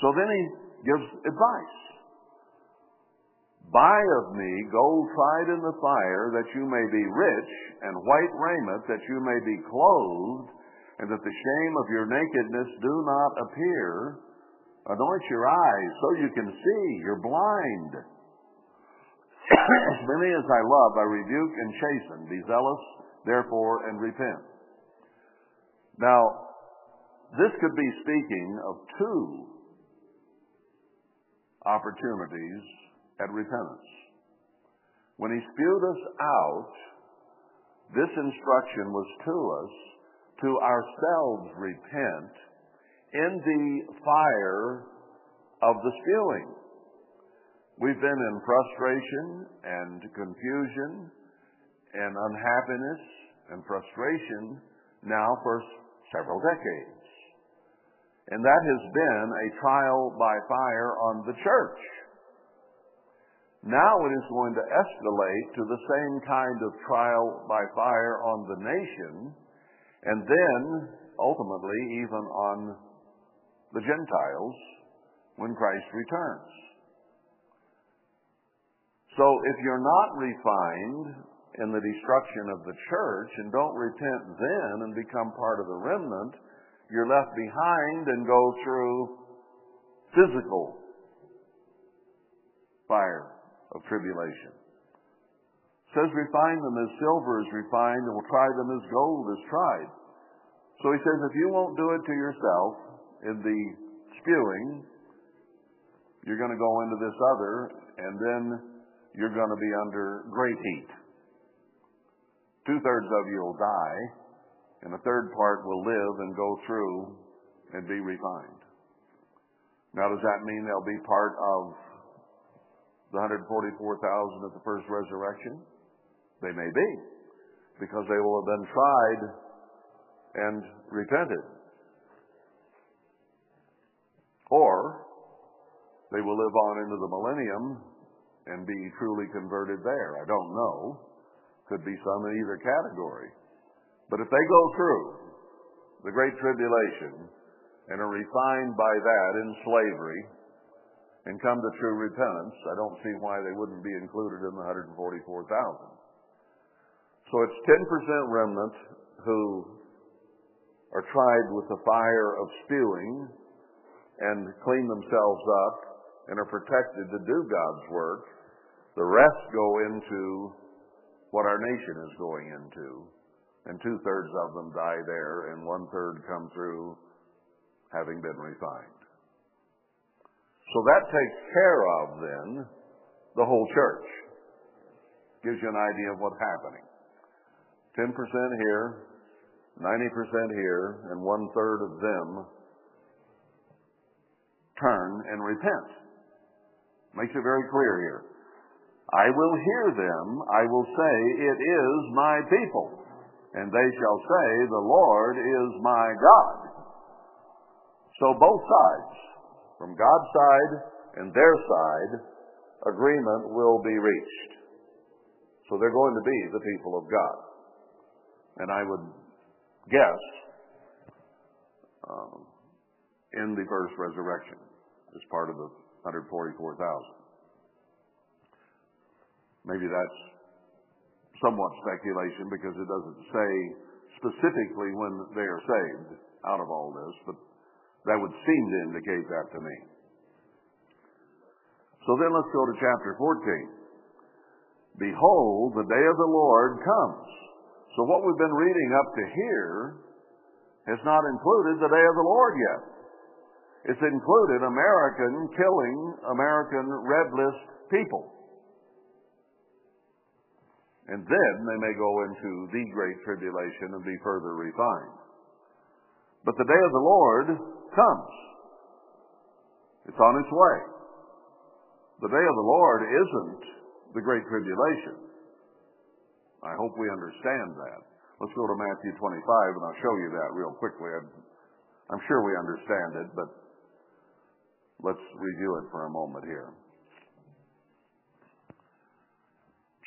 Speaker 1: So then he gives advice. Buy of me gold tried in the fire, that you may be rich, and white raiment, that you may be clothed, and that the shame of your nakedness do not appear. Anoint your eyes so you can see. You're blind. as *coughs* many as I love, I rebuke and chasten. Be zealous, therefore, and repent. Now, this could be speaking of two opportunities at repentance. When he spewed us out, this instruction was to us to ourselves repent in the fire of the spewing. We've been in frustration and confusion and unhappiness and frustration now for several decades. And that has been a trial by fire on the church. Now it is going to escalate to the same kind of trial by fire on the nation, and then ultimately even on the Gentiles when Christ returns. So if you're not refined in the destruction of the church and don't repent then and become part of the remnant, you're left behind and go through physical fire of tribulation. It says refine them as silver is refined and will try them as gold is tried. So he says if you won't do it to yourself in the spewing, you're going to go into this other and then you're going to be under great heat. Two thirds of you will die and a third part will live and go through and be refined. Now, does that mean they'll be part of the 144,000 at the first resurrection? They may be, because they will have been tried and repented. Or they will live on into the millennium and be truly converted there. I don't know. Could be some in either category. But if they go through the Great Tribulation and are refined by that in slavery and come to true repentance, I don't see why they wouldn't be included in the 144,000. So it's 10% remnant who are tried with the fire of spewing and clean themselves up and are protected to do God's work. The rest go into what our nation is going into and two thirds of them die there, and one third come through having been refined. So that takes care of then the whole church. Gives you an idea of what's happening. 10% here, 90% here, and one third of them turn and repent. Makes it very clear here. I will hear them. I will say, It is my people and they shall say, The Lord is my God. So both sides, from God's side and their side, agreement will be reached. So they're going to be the people of God. And I would guess um, in the first resurrection as part of the 144,000. Maybe that's somewhat speculation because it doesn't say specifically when they are saved out of all this, but that would seem to indicate that to me. So then let's go to chapter 14. Behold, the day of the Lord comes. So what we've been reading up to here has not included the day of the Lord yet. It's included American killing American red list people. And then they may go into the great tribulation and be further refined. But the day of the Lord comes. It's on its way. The day of the Lord isn't the great tribulation. I hope we understand that. Let's go to Matthew 25 and I'll show you that real quickly. I'm sure we understand it, but let's review it for a moment here.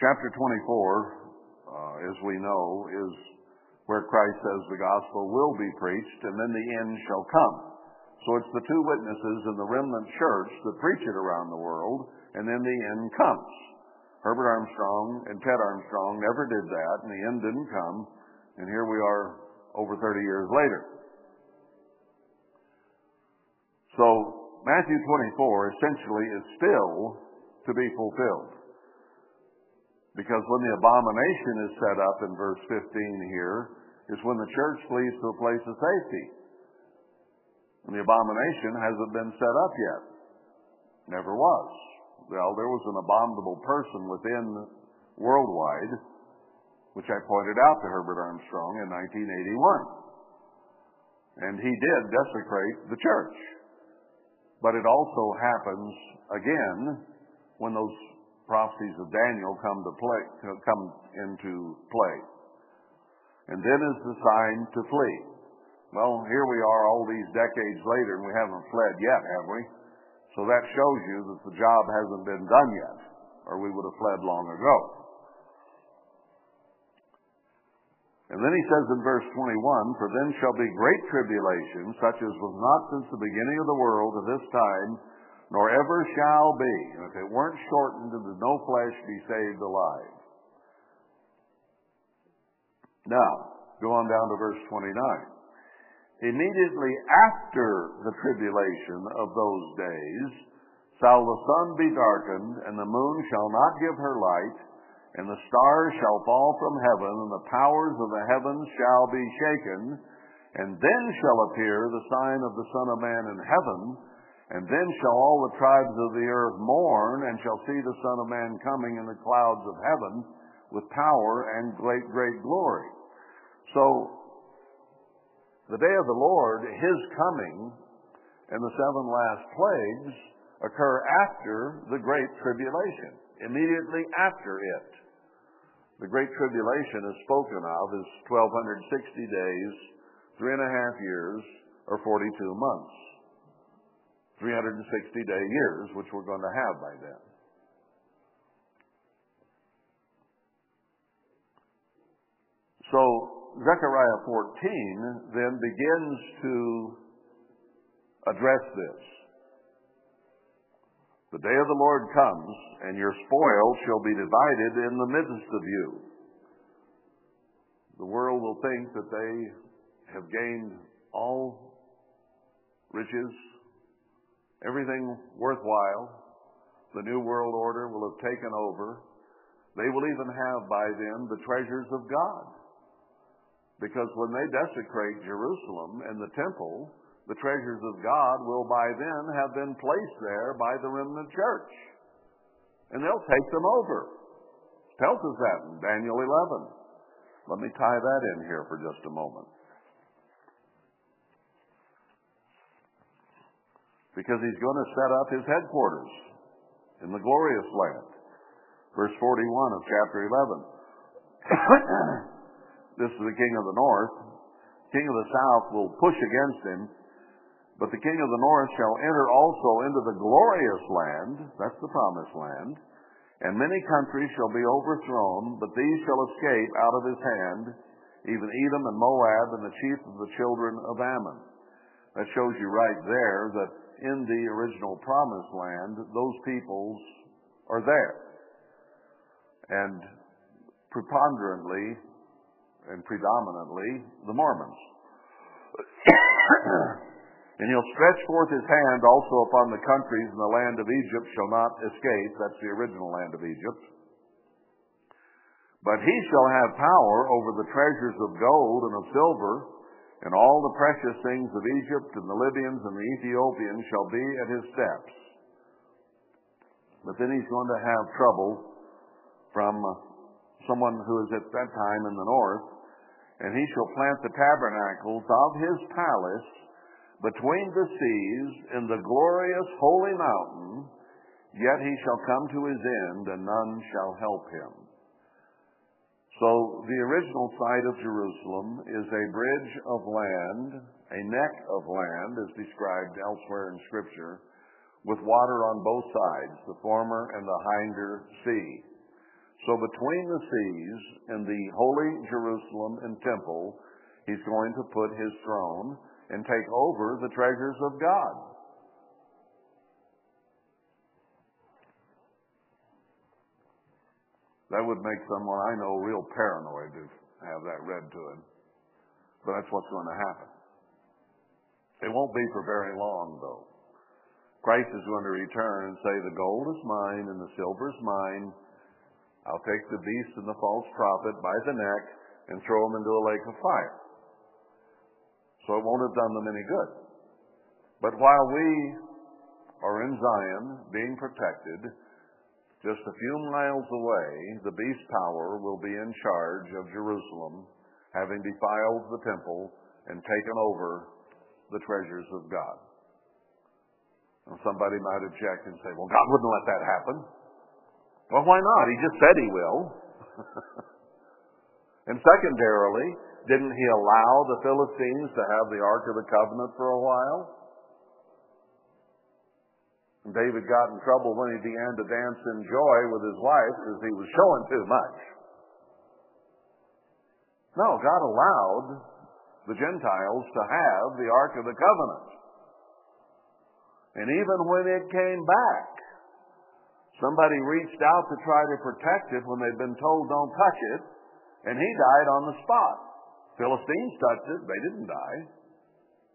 Speaker 1: Chapter 24, uh, as we know, is where Christ says the gospel will be preached and then the end shall come. So it's the two witnesses in the remnant church that preach it around the world and then the end comes. Herbert Armstrong and Ted Armstrong never did that, and the end didn't come, and here we are over 30 years later. So, Matthew 24 essentially is still to be fulfilled. Because when the abomination is set up in verse 15 here, is when the church flees to a place of safety. And the abomination hasn't been set up yet. Never was. Well, there was an abominable person within worldwide, which I pointed out to Herbert Armstrong in 1981. And he did desecrate the church. But it also happens again when those prophecies of Daniel come to play, come into play. And then is the sign to flee. Well, here we are all these decades later and we haven't fled yet, have we? So that shows you that the job hasn't been done yet, or we would have fled long ago. And then he says in verse 21, For then shall be great tribulation, such as was not since the beginning of the world to this time, nor ever shall be. If it weren't shortened, then no flesh be saved alive. Now, go on down to verse 29. Immediately after the tribulation of those days shall the sun be darkened, and the moon shall not give her light, and the stars shall fall from heaven, and the powers of the heavens shall be shaken. And then shall appear the sign of the Son of Man in heaven, and then shall all the tribes of the earth mourn, and shall see the Son of Man coming in the clouds of heaven with power and great, great glory. So, the day of the Lord, His coming, and the seven last plagues occur after the Great Tribulation, immediately after it. The Great Tribulation is spoken of as 1260 days, three and a half years, or 42 months. 360 day years, which we're going to have by then. So, Zechariah 14 then begins to address this. The day of the Lord comes, and your spoil shall be divided in the midst of you. The world will think that they have gained all riches, everything worthwhile. The New World Order will have taken over. They will even have by then the treasures of God. Because when they desecrate Jerusalem and the temple, the treasures of God will by then have been placed there by the remnant church. And they'll take them over. Tells us that in Daniel 11. Let me tie that in here for just a moment. Because he's going to set up his headquarters in the glorious land. Verse 41 of chapter 11. *coughs* This is the king of the north. King of the south will push against him But the king of the north shall enter also into the glorious land, that's the promised land, and many countries shall be overthrown, but these shall escape out of his hand, even Edom and Moab and the chief of the children of Ammon. That shows you right there that in the original promised land, those peoples are there. And preponderantly and predominantly the Mormons. *coughs* and he'll stretch forth his hand also upon the countries, and the land of Egypt shall not escape. That's the original land of Egypt. But he shall have power over the treasures of gold and of silver, and all the precious things of Egypt, and the Libyans and the Ethiopians shall be at his steps. But then he's going to have trouble from someone who is at that time in the north, and he shall plant the tabernacles of his palace between the seas in the glorious holy mountain, yet he shall come to his end, and none shall help him. So the original site of Jerusalem is a bridge of land, a neck of land, as described elsewhere in Scripture, with water on both sides, the former and the hinder sea. So between the seas and the holy Jerusalem and temple, he's going to put his throne and take over the treasures of God. That would make someone I know real paranoid to have that read to him. But that's what's going to happen. It won't be for very long, though. Christ is going to return and say, The gold is mine and the silver is mine I'll take the beast and the false prophet by the neck and throw them into a lake of fire. So it won't have done them any good. But while we are in Zion, being protected, just a few miles away, the beast power will be in charge of Jerusalem, having defiled the temple and taken over the treasures of God. Somebody might object and say, well, God wouldn't let that happen. Well, why not? He just said he will. *laughs* and secondarily, didn't he allow the Philistines to have the Ark of the Covenant for a while? David got in trouble when he began to dance in joy with his wife because he was showing too much. No, God allowed the Gentiles to have the Ark of the Covenant. And even when it came back, Somebody reached out to try to protect it when they'd been told don't touch it, and he died on the spot. Philistines touched it, they didn't die.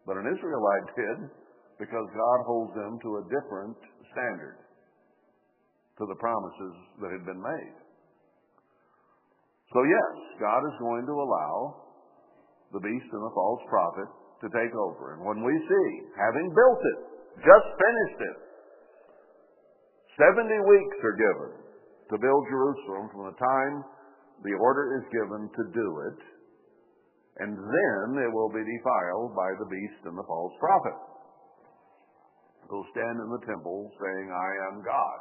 Speaker 1: But an Israelite did because God holds them to a different standard to the promises that had been made. So, yes, God is going to allow the beast and the false prophet to take over. And when we see, having built it, just finished it, 70 weeks are given to build Jerusalem from the time the order is given to do it, and then it will be defiled by the beast and the false prophet. He'll stand in the temple saying, I am God.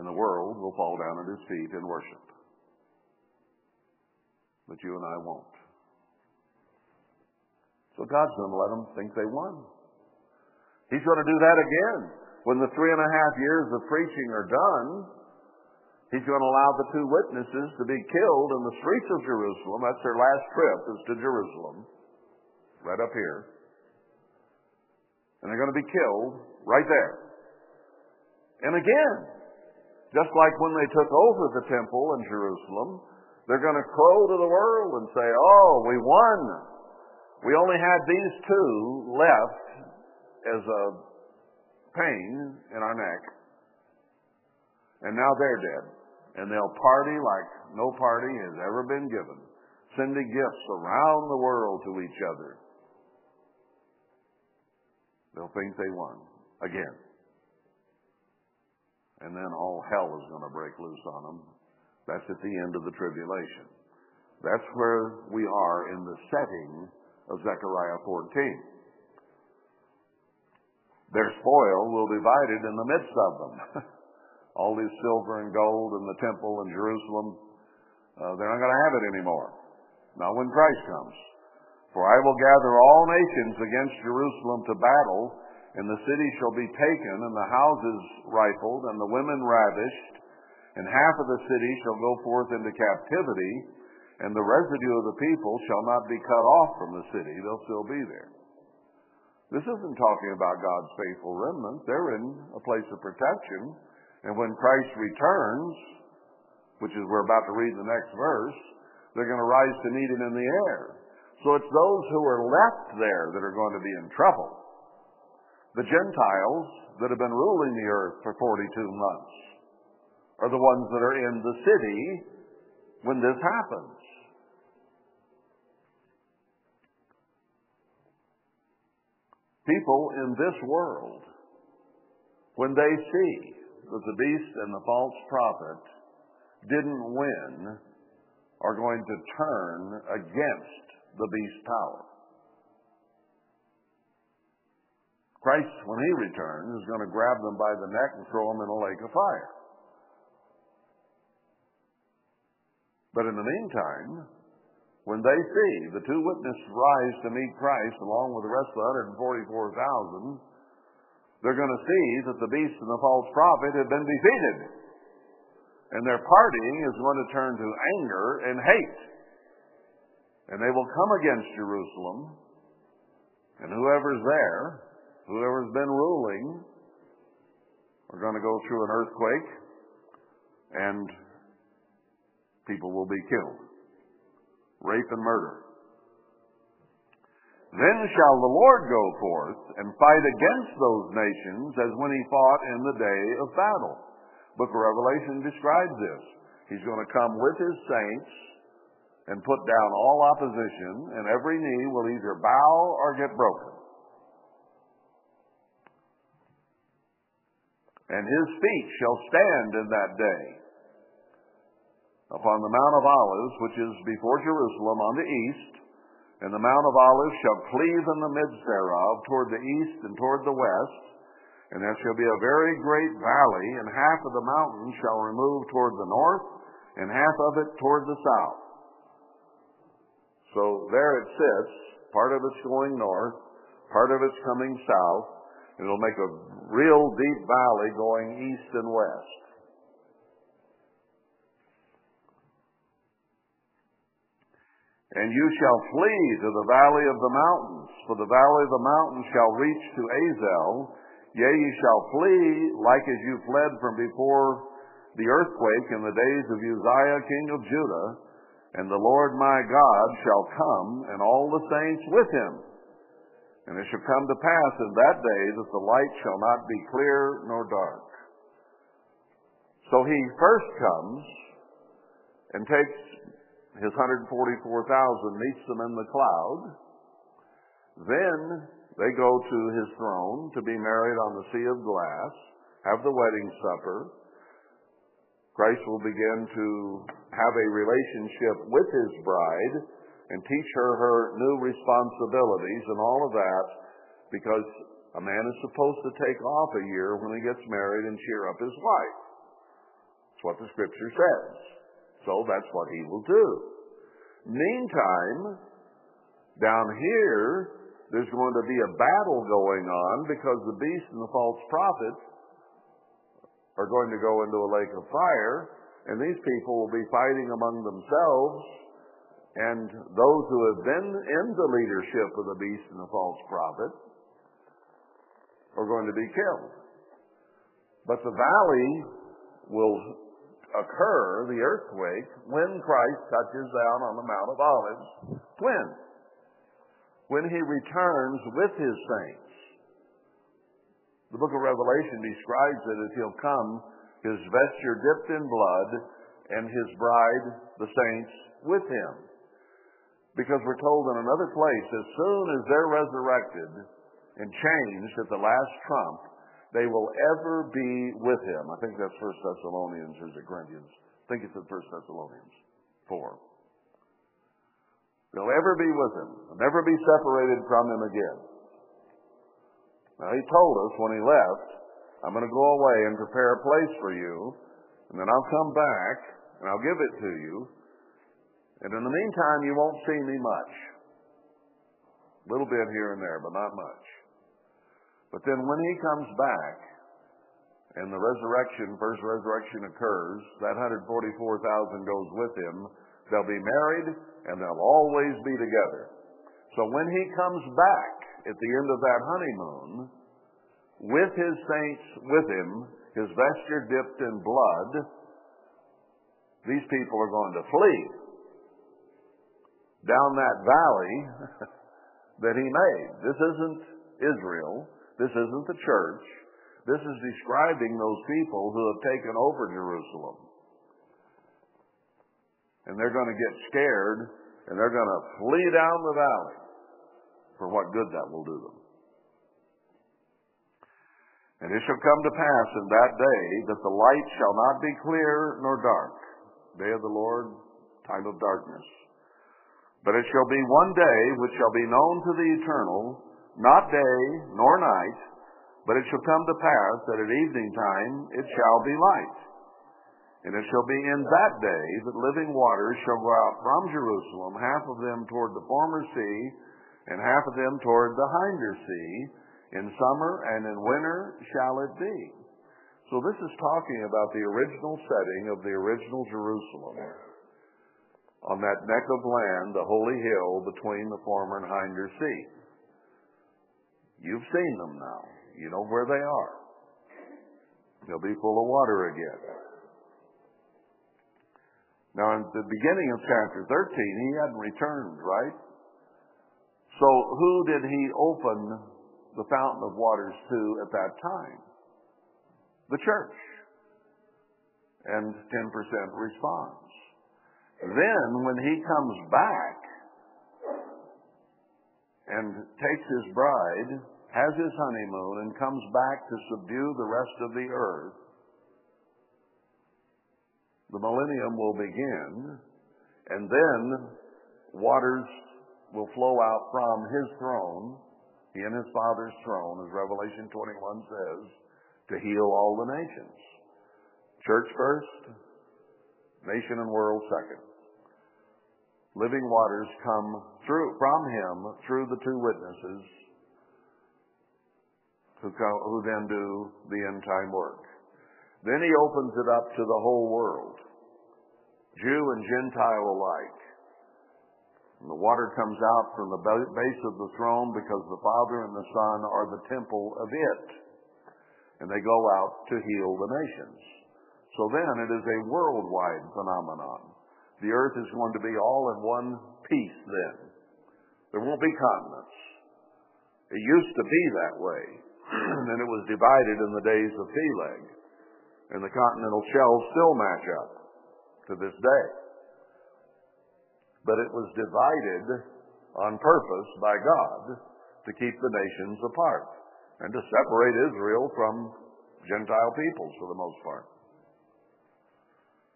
Speaker 1: And the world will fall down at his feet and worship. But you and I won't. So God's going to let them think they won. He's going to do that again. When the three and a half years of preaching are done, he's going to allow the two witnesses to be killed in the streets of Jerusalem. That's their last trip is to Jerusalem, right up here. And they're going to be killed right there. And again, just like when they took over the temple in Jerusalem, they're going to crow to the world and say, Oh, we won. We only had these two left as a pain in our neck, and now they're dead. And they'll party like no party has ever been given, sending gifts around the world to each other. They'll think they won again. And then all hell is going to break loose on them. That's at the end of the tribulation. That's where we are in the setting of Zechariah 14. Their spoil will be divided in the midst of them. *laughs* All this silver and gold in the temple in Jerusalem, uh, they're not going to have it anymore. Not when Christ comes. For I will gather all nations against Jerusalem to battle, and the city shall be taken, and the houses rifled, and the women ravished, and half of the city shall go forth into captivity, and the residue of the people shall not be cut off from the city. They'll still be there. This isn't talking about God's faithful remnant. They're in a place of protection. And when Christ returns, which is we're about to read the next verse, they're going to rise to meet him in the air. So it's those who are left there that are going to be in trouble. The Gentiles that have been ruling the earth for 42 months are the ones that are in the city when this happens. People in this world, when they see that the beast and the false prophet didn't win, are going to turn against the beast's power. Christ, when he returns, is going to grab them by the neck and throw them in a lake of fire. But in the meantime, when they see the two witnesses rise to meet Christ along with the rest of the 144,000, they're going to see that the beast and the false prophet have been defeated. And their partying is going to turn to anger and hate. And they will come against Jerusalem. And whoever's there, whoever's been ruling, are going to go through an earthquake and people will be killed rape and murder. Then shall the Lord go forth and fight against those nations as when he fought in the day of battle. Book of Revelation describes this. He's going to come with his saints and put down all opposition, and every knee will either bow or get broken. And his feet shall stand in that day upon the Mount of Olives, which is before Jerusalem on the east, and the Mount of Olives shall cleave in the midst thereof toward the east and toward the west, and there shall be a very great valley, and half of the mountain shall remove toward the north, and half of it toward the south. So there it sits. Part of it's going north, part of it's coming south, and it'll make a real deep valley going east and west. And you shall flee to the valley of the mountains, for the valley of the mountains shall reach to Azal. Yea, ye shall flee like as you fled from before the earthquake in the days of Uzziah king of Judah. And the Lord my God shall come, and all the saints with him. And it shall come to pass in that day that the light shall not be clear nor dark. So he first comes and takes his 144,000 meets them in the cloud. Then they go to his throne to be married on the sea of glass, have the wedding supper. Christ will begin to have a relationship with his bride and teach her her new responsibilities and all of that because a man is supposed to take off a year when he gets married and cheer up his wife. That's what the scripture says. So that's what he will do. Meantime, down here, there's going to be a battle going on because the beast and the false prophet are going to go into a lake of fire, and these people will be fighting among themselves, and those who have been in the leadership of the beast and the false prophet are going to be killed. But the valley will occur, the earthquake, when Christ touches down on the Mount of Olives. When? When he returns with his saints. The book of Revelation describes it as he'll come, his vesture dipped in blood, and his bride, the saints, with him. Because we're told in another place, as soon as they're resurrected and changed at the last trump, they will ever be with him. I think that's First Thessalonians or is Corinthians? I think it's in First Thessalonians 4. They'll ever be with him, They'll never be separated from him again. Now he told us when he left, I'm going to go away and prepare a place for you, and then I'll come back and I'll give it to you. And in the meantime, you won't see me much. A little bit here and there, but not much. But then when he comes back and the resurrection, first resurrection occurs, that 144,000 goes with him. They'll be married and they'll always be together. So when he comes back at the end of that honeymoon, with his saints with him, his vesture dipped in blood, these people are going to flee down that valley *laughs* that he made. This isn't Israel. This isn't the church. This is describing those people who have taken over Jerusalem. And they're going to get scared and they're going to flee down the valley for what good that will do them. And it shall come to pass in that day that the light shall not be clear nor dark. Day of the Lord, time of darkness. But it shall be one day which shall be known to the eternal, not day nor night, but it shall come to pass that at evening time it shall be light. And it shall be in that day that living waters shall go out from Jerusalem, half of them toward the former sea, and half of them toward the hinder sea. In summer and in winter shall it be. So this is talking about the original setting of the original Jerusalem on that neck of land, the holy hill between the former and hinder sea. You've seen them now. You know where they are. They'll be full of water again. Now, in the beginning of chapter 13, he hadn't returned, right? So, who did he open the fountain of waters to at that time? The church. And 10% responds. Then, when he comes back and takes his bride, has his honeymoon, and comes back to subdue the rest of the earth, the millennium will begin, and then waters will flow out from his throne, he and his Father's throne, as Revelation 21 says, to heal all the nations. Church first, nation and world second. Living waters come through from him through the two witnesses who, come, who then do the end time work. Then he opens it up to the whole world, Jew and Gentile alike. And the water comes out from the base of the throne because the Father and the Son are the temple of it. And they go out to heal the nations. So then it is a worldwide phenomenon. The earth is going to be all in one piece then. There won't be continents. It used to be that way. *clears throat* and it was divided in the days of Peleg. And the continental shelves still match up to this day. But it was divided on purpose by God to keep the nations apart and to separate Israel from Gentile peoples for the most part.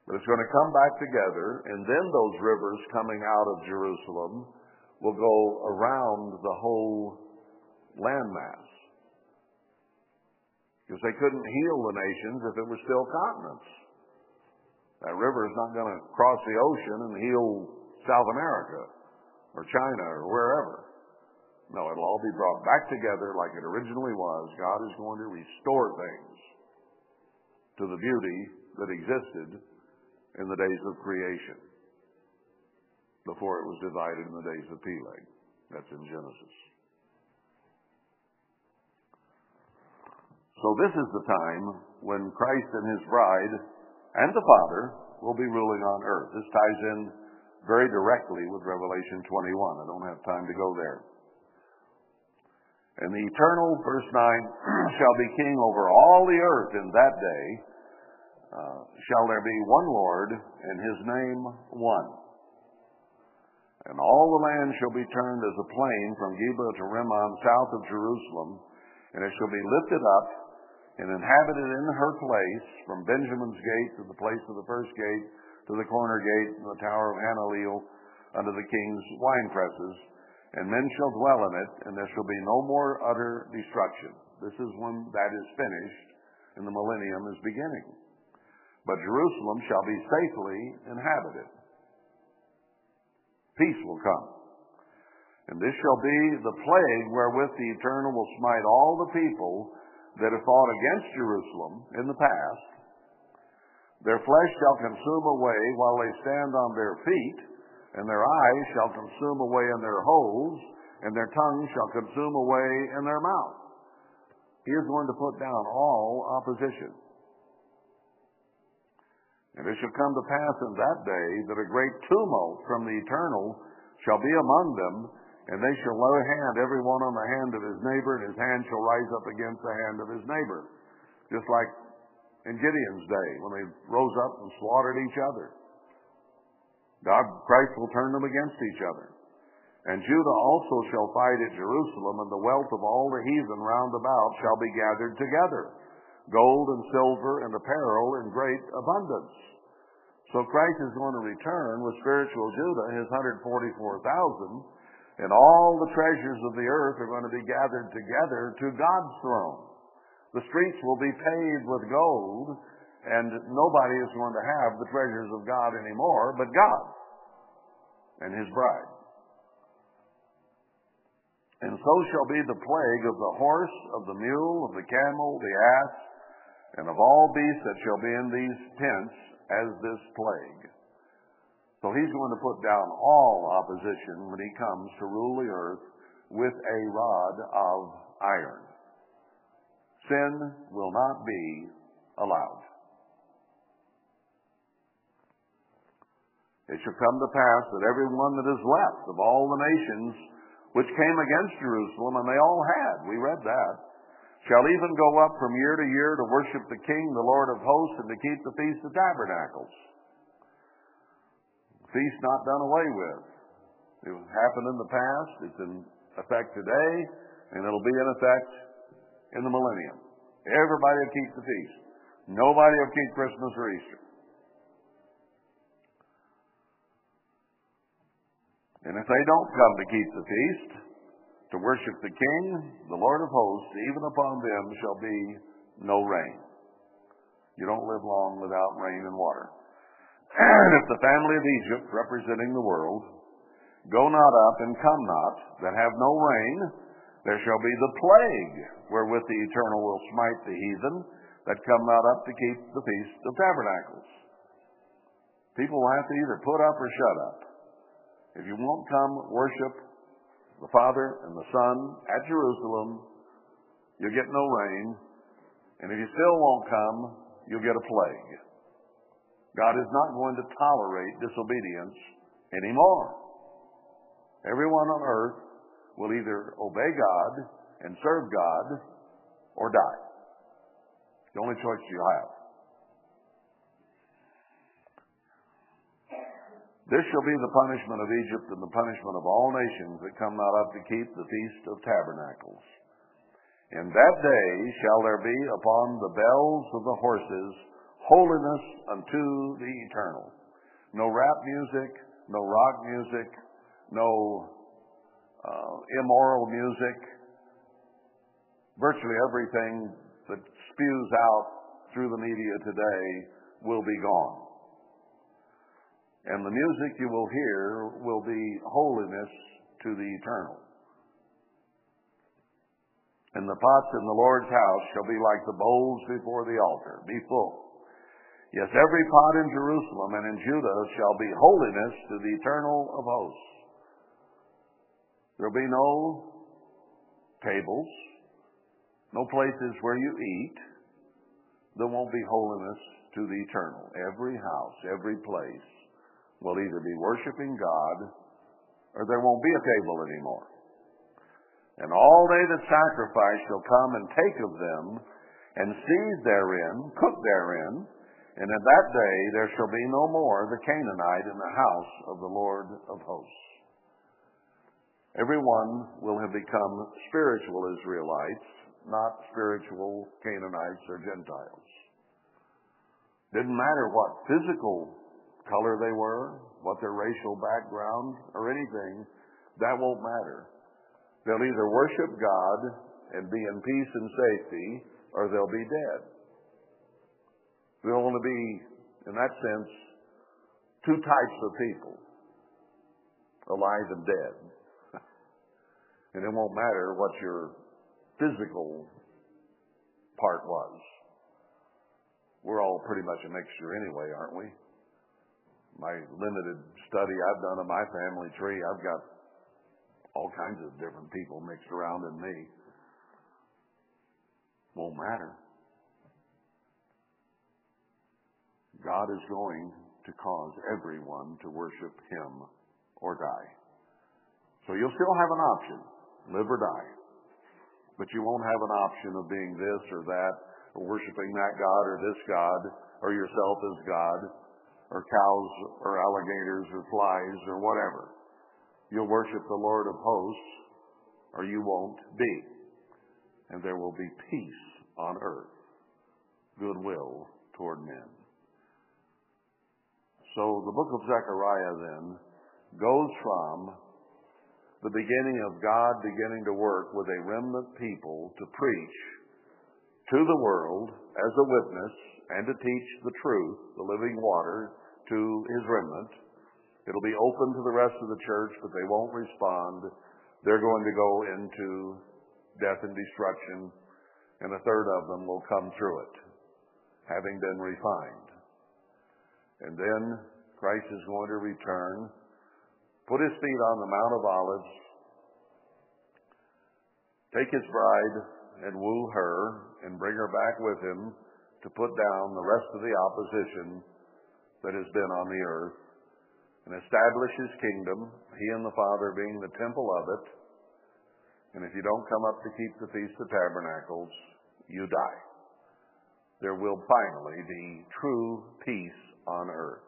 Speaker 1: But it's going to come back together, and then those rivers coming out of Jerusalem will go around the whole landmass. Because they couldn't heal the nations if it was still continents. That river is not going to cross the ocean and heal South America or China or wherever. No, it'll all be brought back together like it originally was. God is going to restore things to the beauty that existed in the days of creation before it was divided in the days of Peleg. That's in Genesis. So this is the time when Christ and his bride and the Father will be ruling on earth. This ties in very directly with Revelation 21. I don't have time to go there. And the eternal, verse 9, *clears throat* shall be king over all the earth in that day. Uh, shall there be one Lord, and his name one. And all the land shall be turned as a plain from Geba to Rimmon, south of Jerusalem, and it shall be lifted up and inhabited in her place from Benjamin's gate to the place of the first gate to the corner gate and the tower of Hananeel under the king's wine presses. And men shall dwell in it, and there shall be no more utter destruction. This is when that is finished and the millennium is beginning. But Jerusalem shall be safely inhabited. Peace will come. And this shall be the plague wherewith the Eternal will smite all the people that have fought against Jerusalem in the past. Their flesh shall consume away while they stand on their feet, and their eyes shall consume away in their holes, and their tongue shall consume away in their mouth. He is going to put down all opposition. And it shall come to pass in that day that a great tumult from the eternal shall be among them, and they shall lay hand every one on the hand of his neighbor, and his hand shall rise up against the hand of his neighbor. Just like in Gideon's day when they rose up and slaughtered each other. God, Christ will turn them against each other. And Judah also shall fight at Jerusalem, and the wealth of all the heathen round about shall be gathered together, gold and silver and apparel in great abundance. So Christ is going to return with spiritual Judah, his 144,000, and all the treasures of the earth are going to be gathered together to God's throne. The streets will be paved with gold, and nobody is going to have the treasures of God anymore but God and his bride. And so shall be the plague of the horse, of the mule, of the camel, the ass, and of all beasts that shall be in these tents as this plague. So he's going to put down all opposition when he comes to rule the earth with a rod of iron. Sin will not be allowed. It shall come to pass that every one that is left of all the nations which came against Jerusalem, and they all had. We read that. Shall even go up from year to year to worship the King, the Lord of hosts, and to keep the Feast of Tabernacles. Feast not done away with. It happened in the past, it's in effect today, and it'll be in effect in the millennium. Everybody will keep the feast. Nobody will keep Christmas or Easter. And if they don't come to keep the feast, to worship the King, the Lord of hosts, even upon them shall be no rain. You don't live long without rain and water. *clears throat* And if the family of Egypt, representing the world, go not up and come not, that have no rain, there shall be the plague wherewith the Eternal will smite the heathen that come not up to keep the Feast of Tabernacles. People will have to either put up or shut up. If you won't come worship the Father and the Son at Jerusalem, you'll get no rain. And if you still won't come, you'll get a plague. God is not going to tolerate disobedience anymore. Everyone on earth will either obey God and serve God or die. The only choice you have. This shall be the punishment of Egypt and the punishment of all nations that come not up to keep the Feast of Tabernacles. In that day shall there be upon the bells of the horses holiness unto the eternal. No rap music, no rock music, no Uh, immoral music. Virtually everything that spews out through the media today will be gone. And the music you will hear will be holiness to the eternal. And the pots in the Lord's house shall be like the bowls before the altar, be full. Yes, every pot in Jerusalem and in Judah shall be holiness to the eternal of hosts. There'll be no tables, no places where you eat. There won't be holiness to the eternal. Every house, every place will either be worshiping God or there won't be a table anymore. And all they that sacrifice shall come and take of them and seize therein, cook therein, and in that day there shall be no more the Canaanite in the house of the Lord of hosts. Everyone will have become spiritual Israelites, not spiritual Canaanites or Gentiles. Didn't matter what physical color they were, what their racial background, or anything, that won't matter. They'll either worship God and be in peace and safety, or they'll be dead. There'll only be, in that sense, two types of people alive and dead. And it won't matter what your physical part was. We're all pretty much a mixture anyway, aren't we? My limited study I've done of my family tree, I've got all kinds of different people mixed around in me. Won't matter. God is going to cause everyone to worship Him or die. So you'll still have an option live or die. But you won't have an option of being this or that, or worshiping that God or this God, or yourself as God, or cows or alligators or flies or whatever. You'll worship the Lord of hosts, or you won't be. And there will be peace on earth, goodwill toward men. So the book of Zechariah then goes from the beginning of God beginning to work with a remnant people to preach to the world as a witness and to teach the truth, the living water, to his remnant. It'll be open to the rest of the church, but they won't respond. They're going to go into death and destruction, and a third of them will come through it, having been refined. And then Christ is going to return, put his feet on the Mount of Olives, take his bride and woo her and bring her back with him to put down the rest of the opposition that has been on the earth and establish his kingdom, he and the Father being the temple of it. And if you don't come up to keep the Feast of Tabernacles, you die. There will finally be true peace on earth.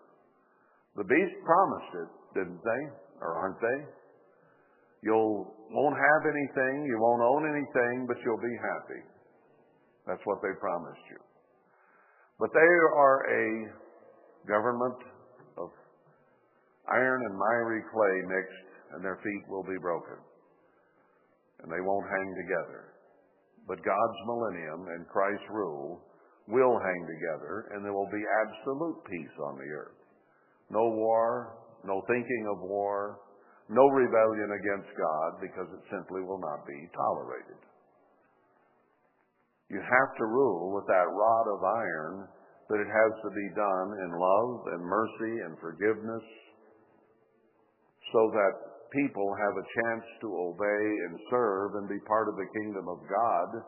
Speaker 1: The beast promised it, didn't they? Or aren't they? You'll won't have anything, you won't own anything, but you'll be happy. That's what they promised you. But they are a government of iron and miry clay mixed, and their feet will be broken. And they won't hang together. But God's millennium and Christ's rule will hang together, and there will be absolute peace on the earth. No war, no thinking of war, no rebellion against God, because it simply will not be tolerated. You have to rule with that rod of iron, but it has to be done in love and mercy and forgiveness so that people have a chance to obey and serve and be part of the kingdom of God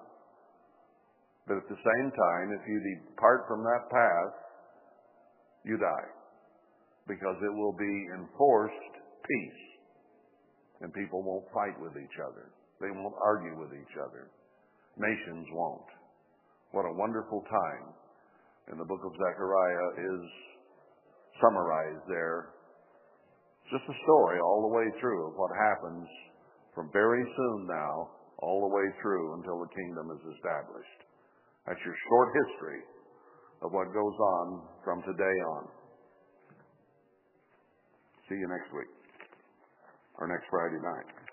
Speaker 1: but at the same time, if you depart from that path, you die. Because it will be enforced peace. And people won't fight with each other. They won't argue with each other. Nations won't. What a wonderful time. And the book of Zechariah is summarized there. Just a story all the way through of what happens from very soon now all the way through until the kingdom is established. That's your short history of what goes on from today on. See you next week or next Friday night.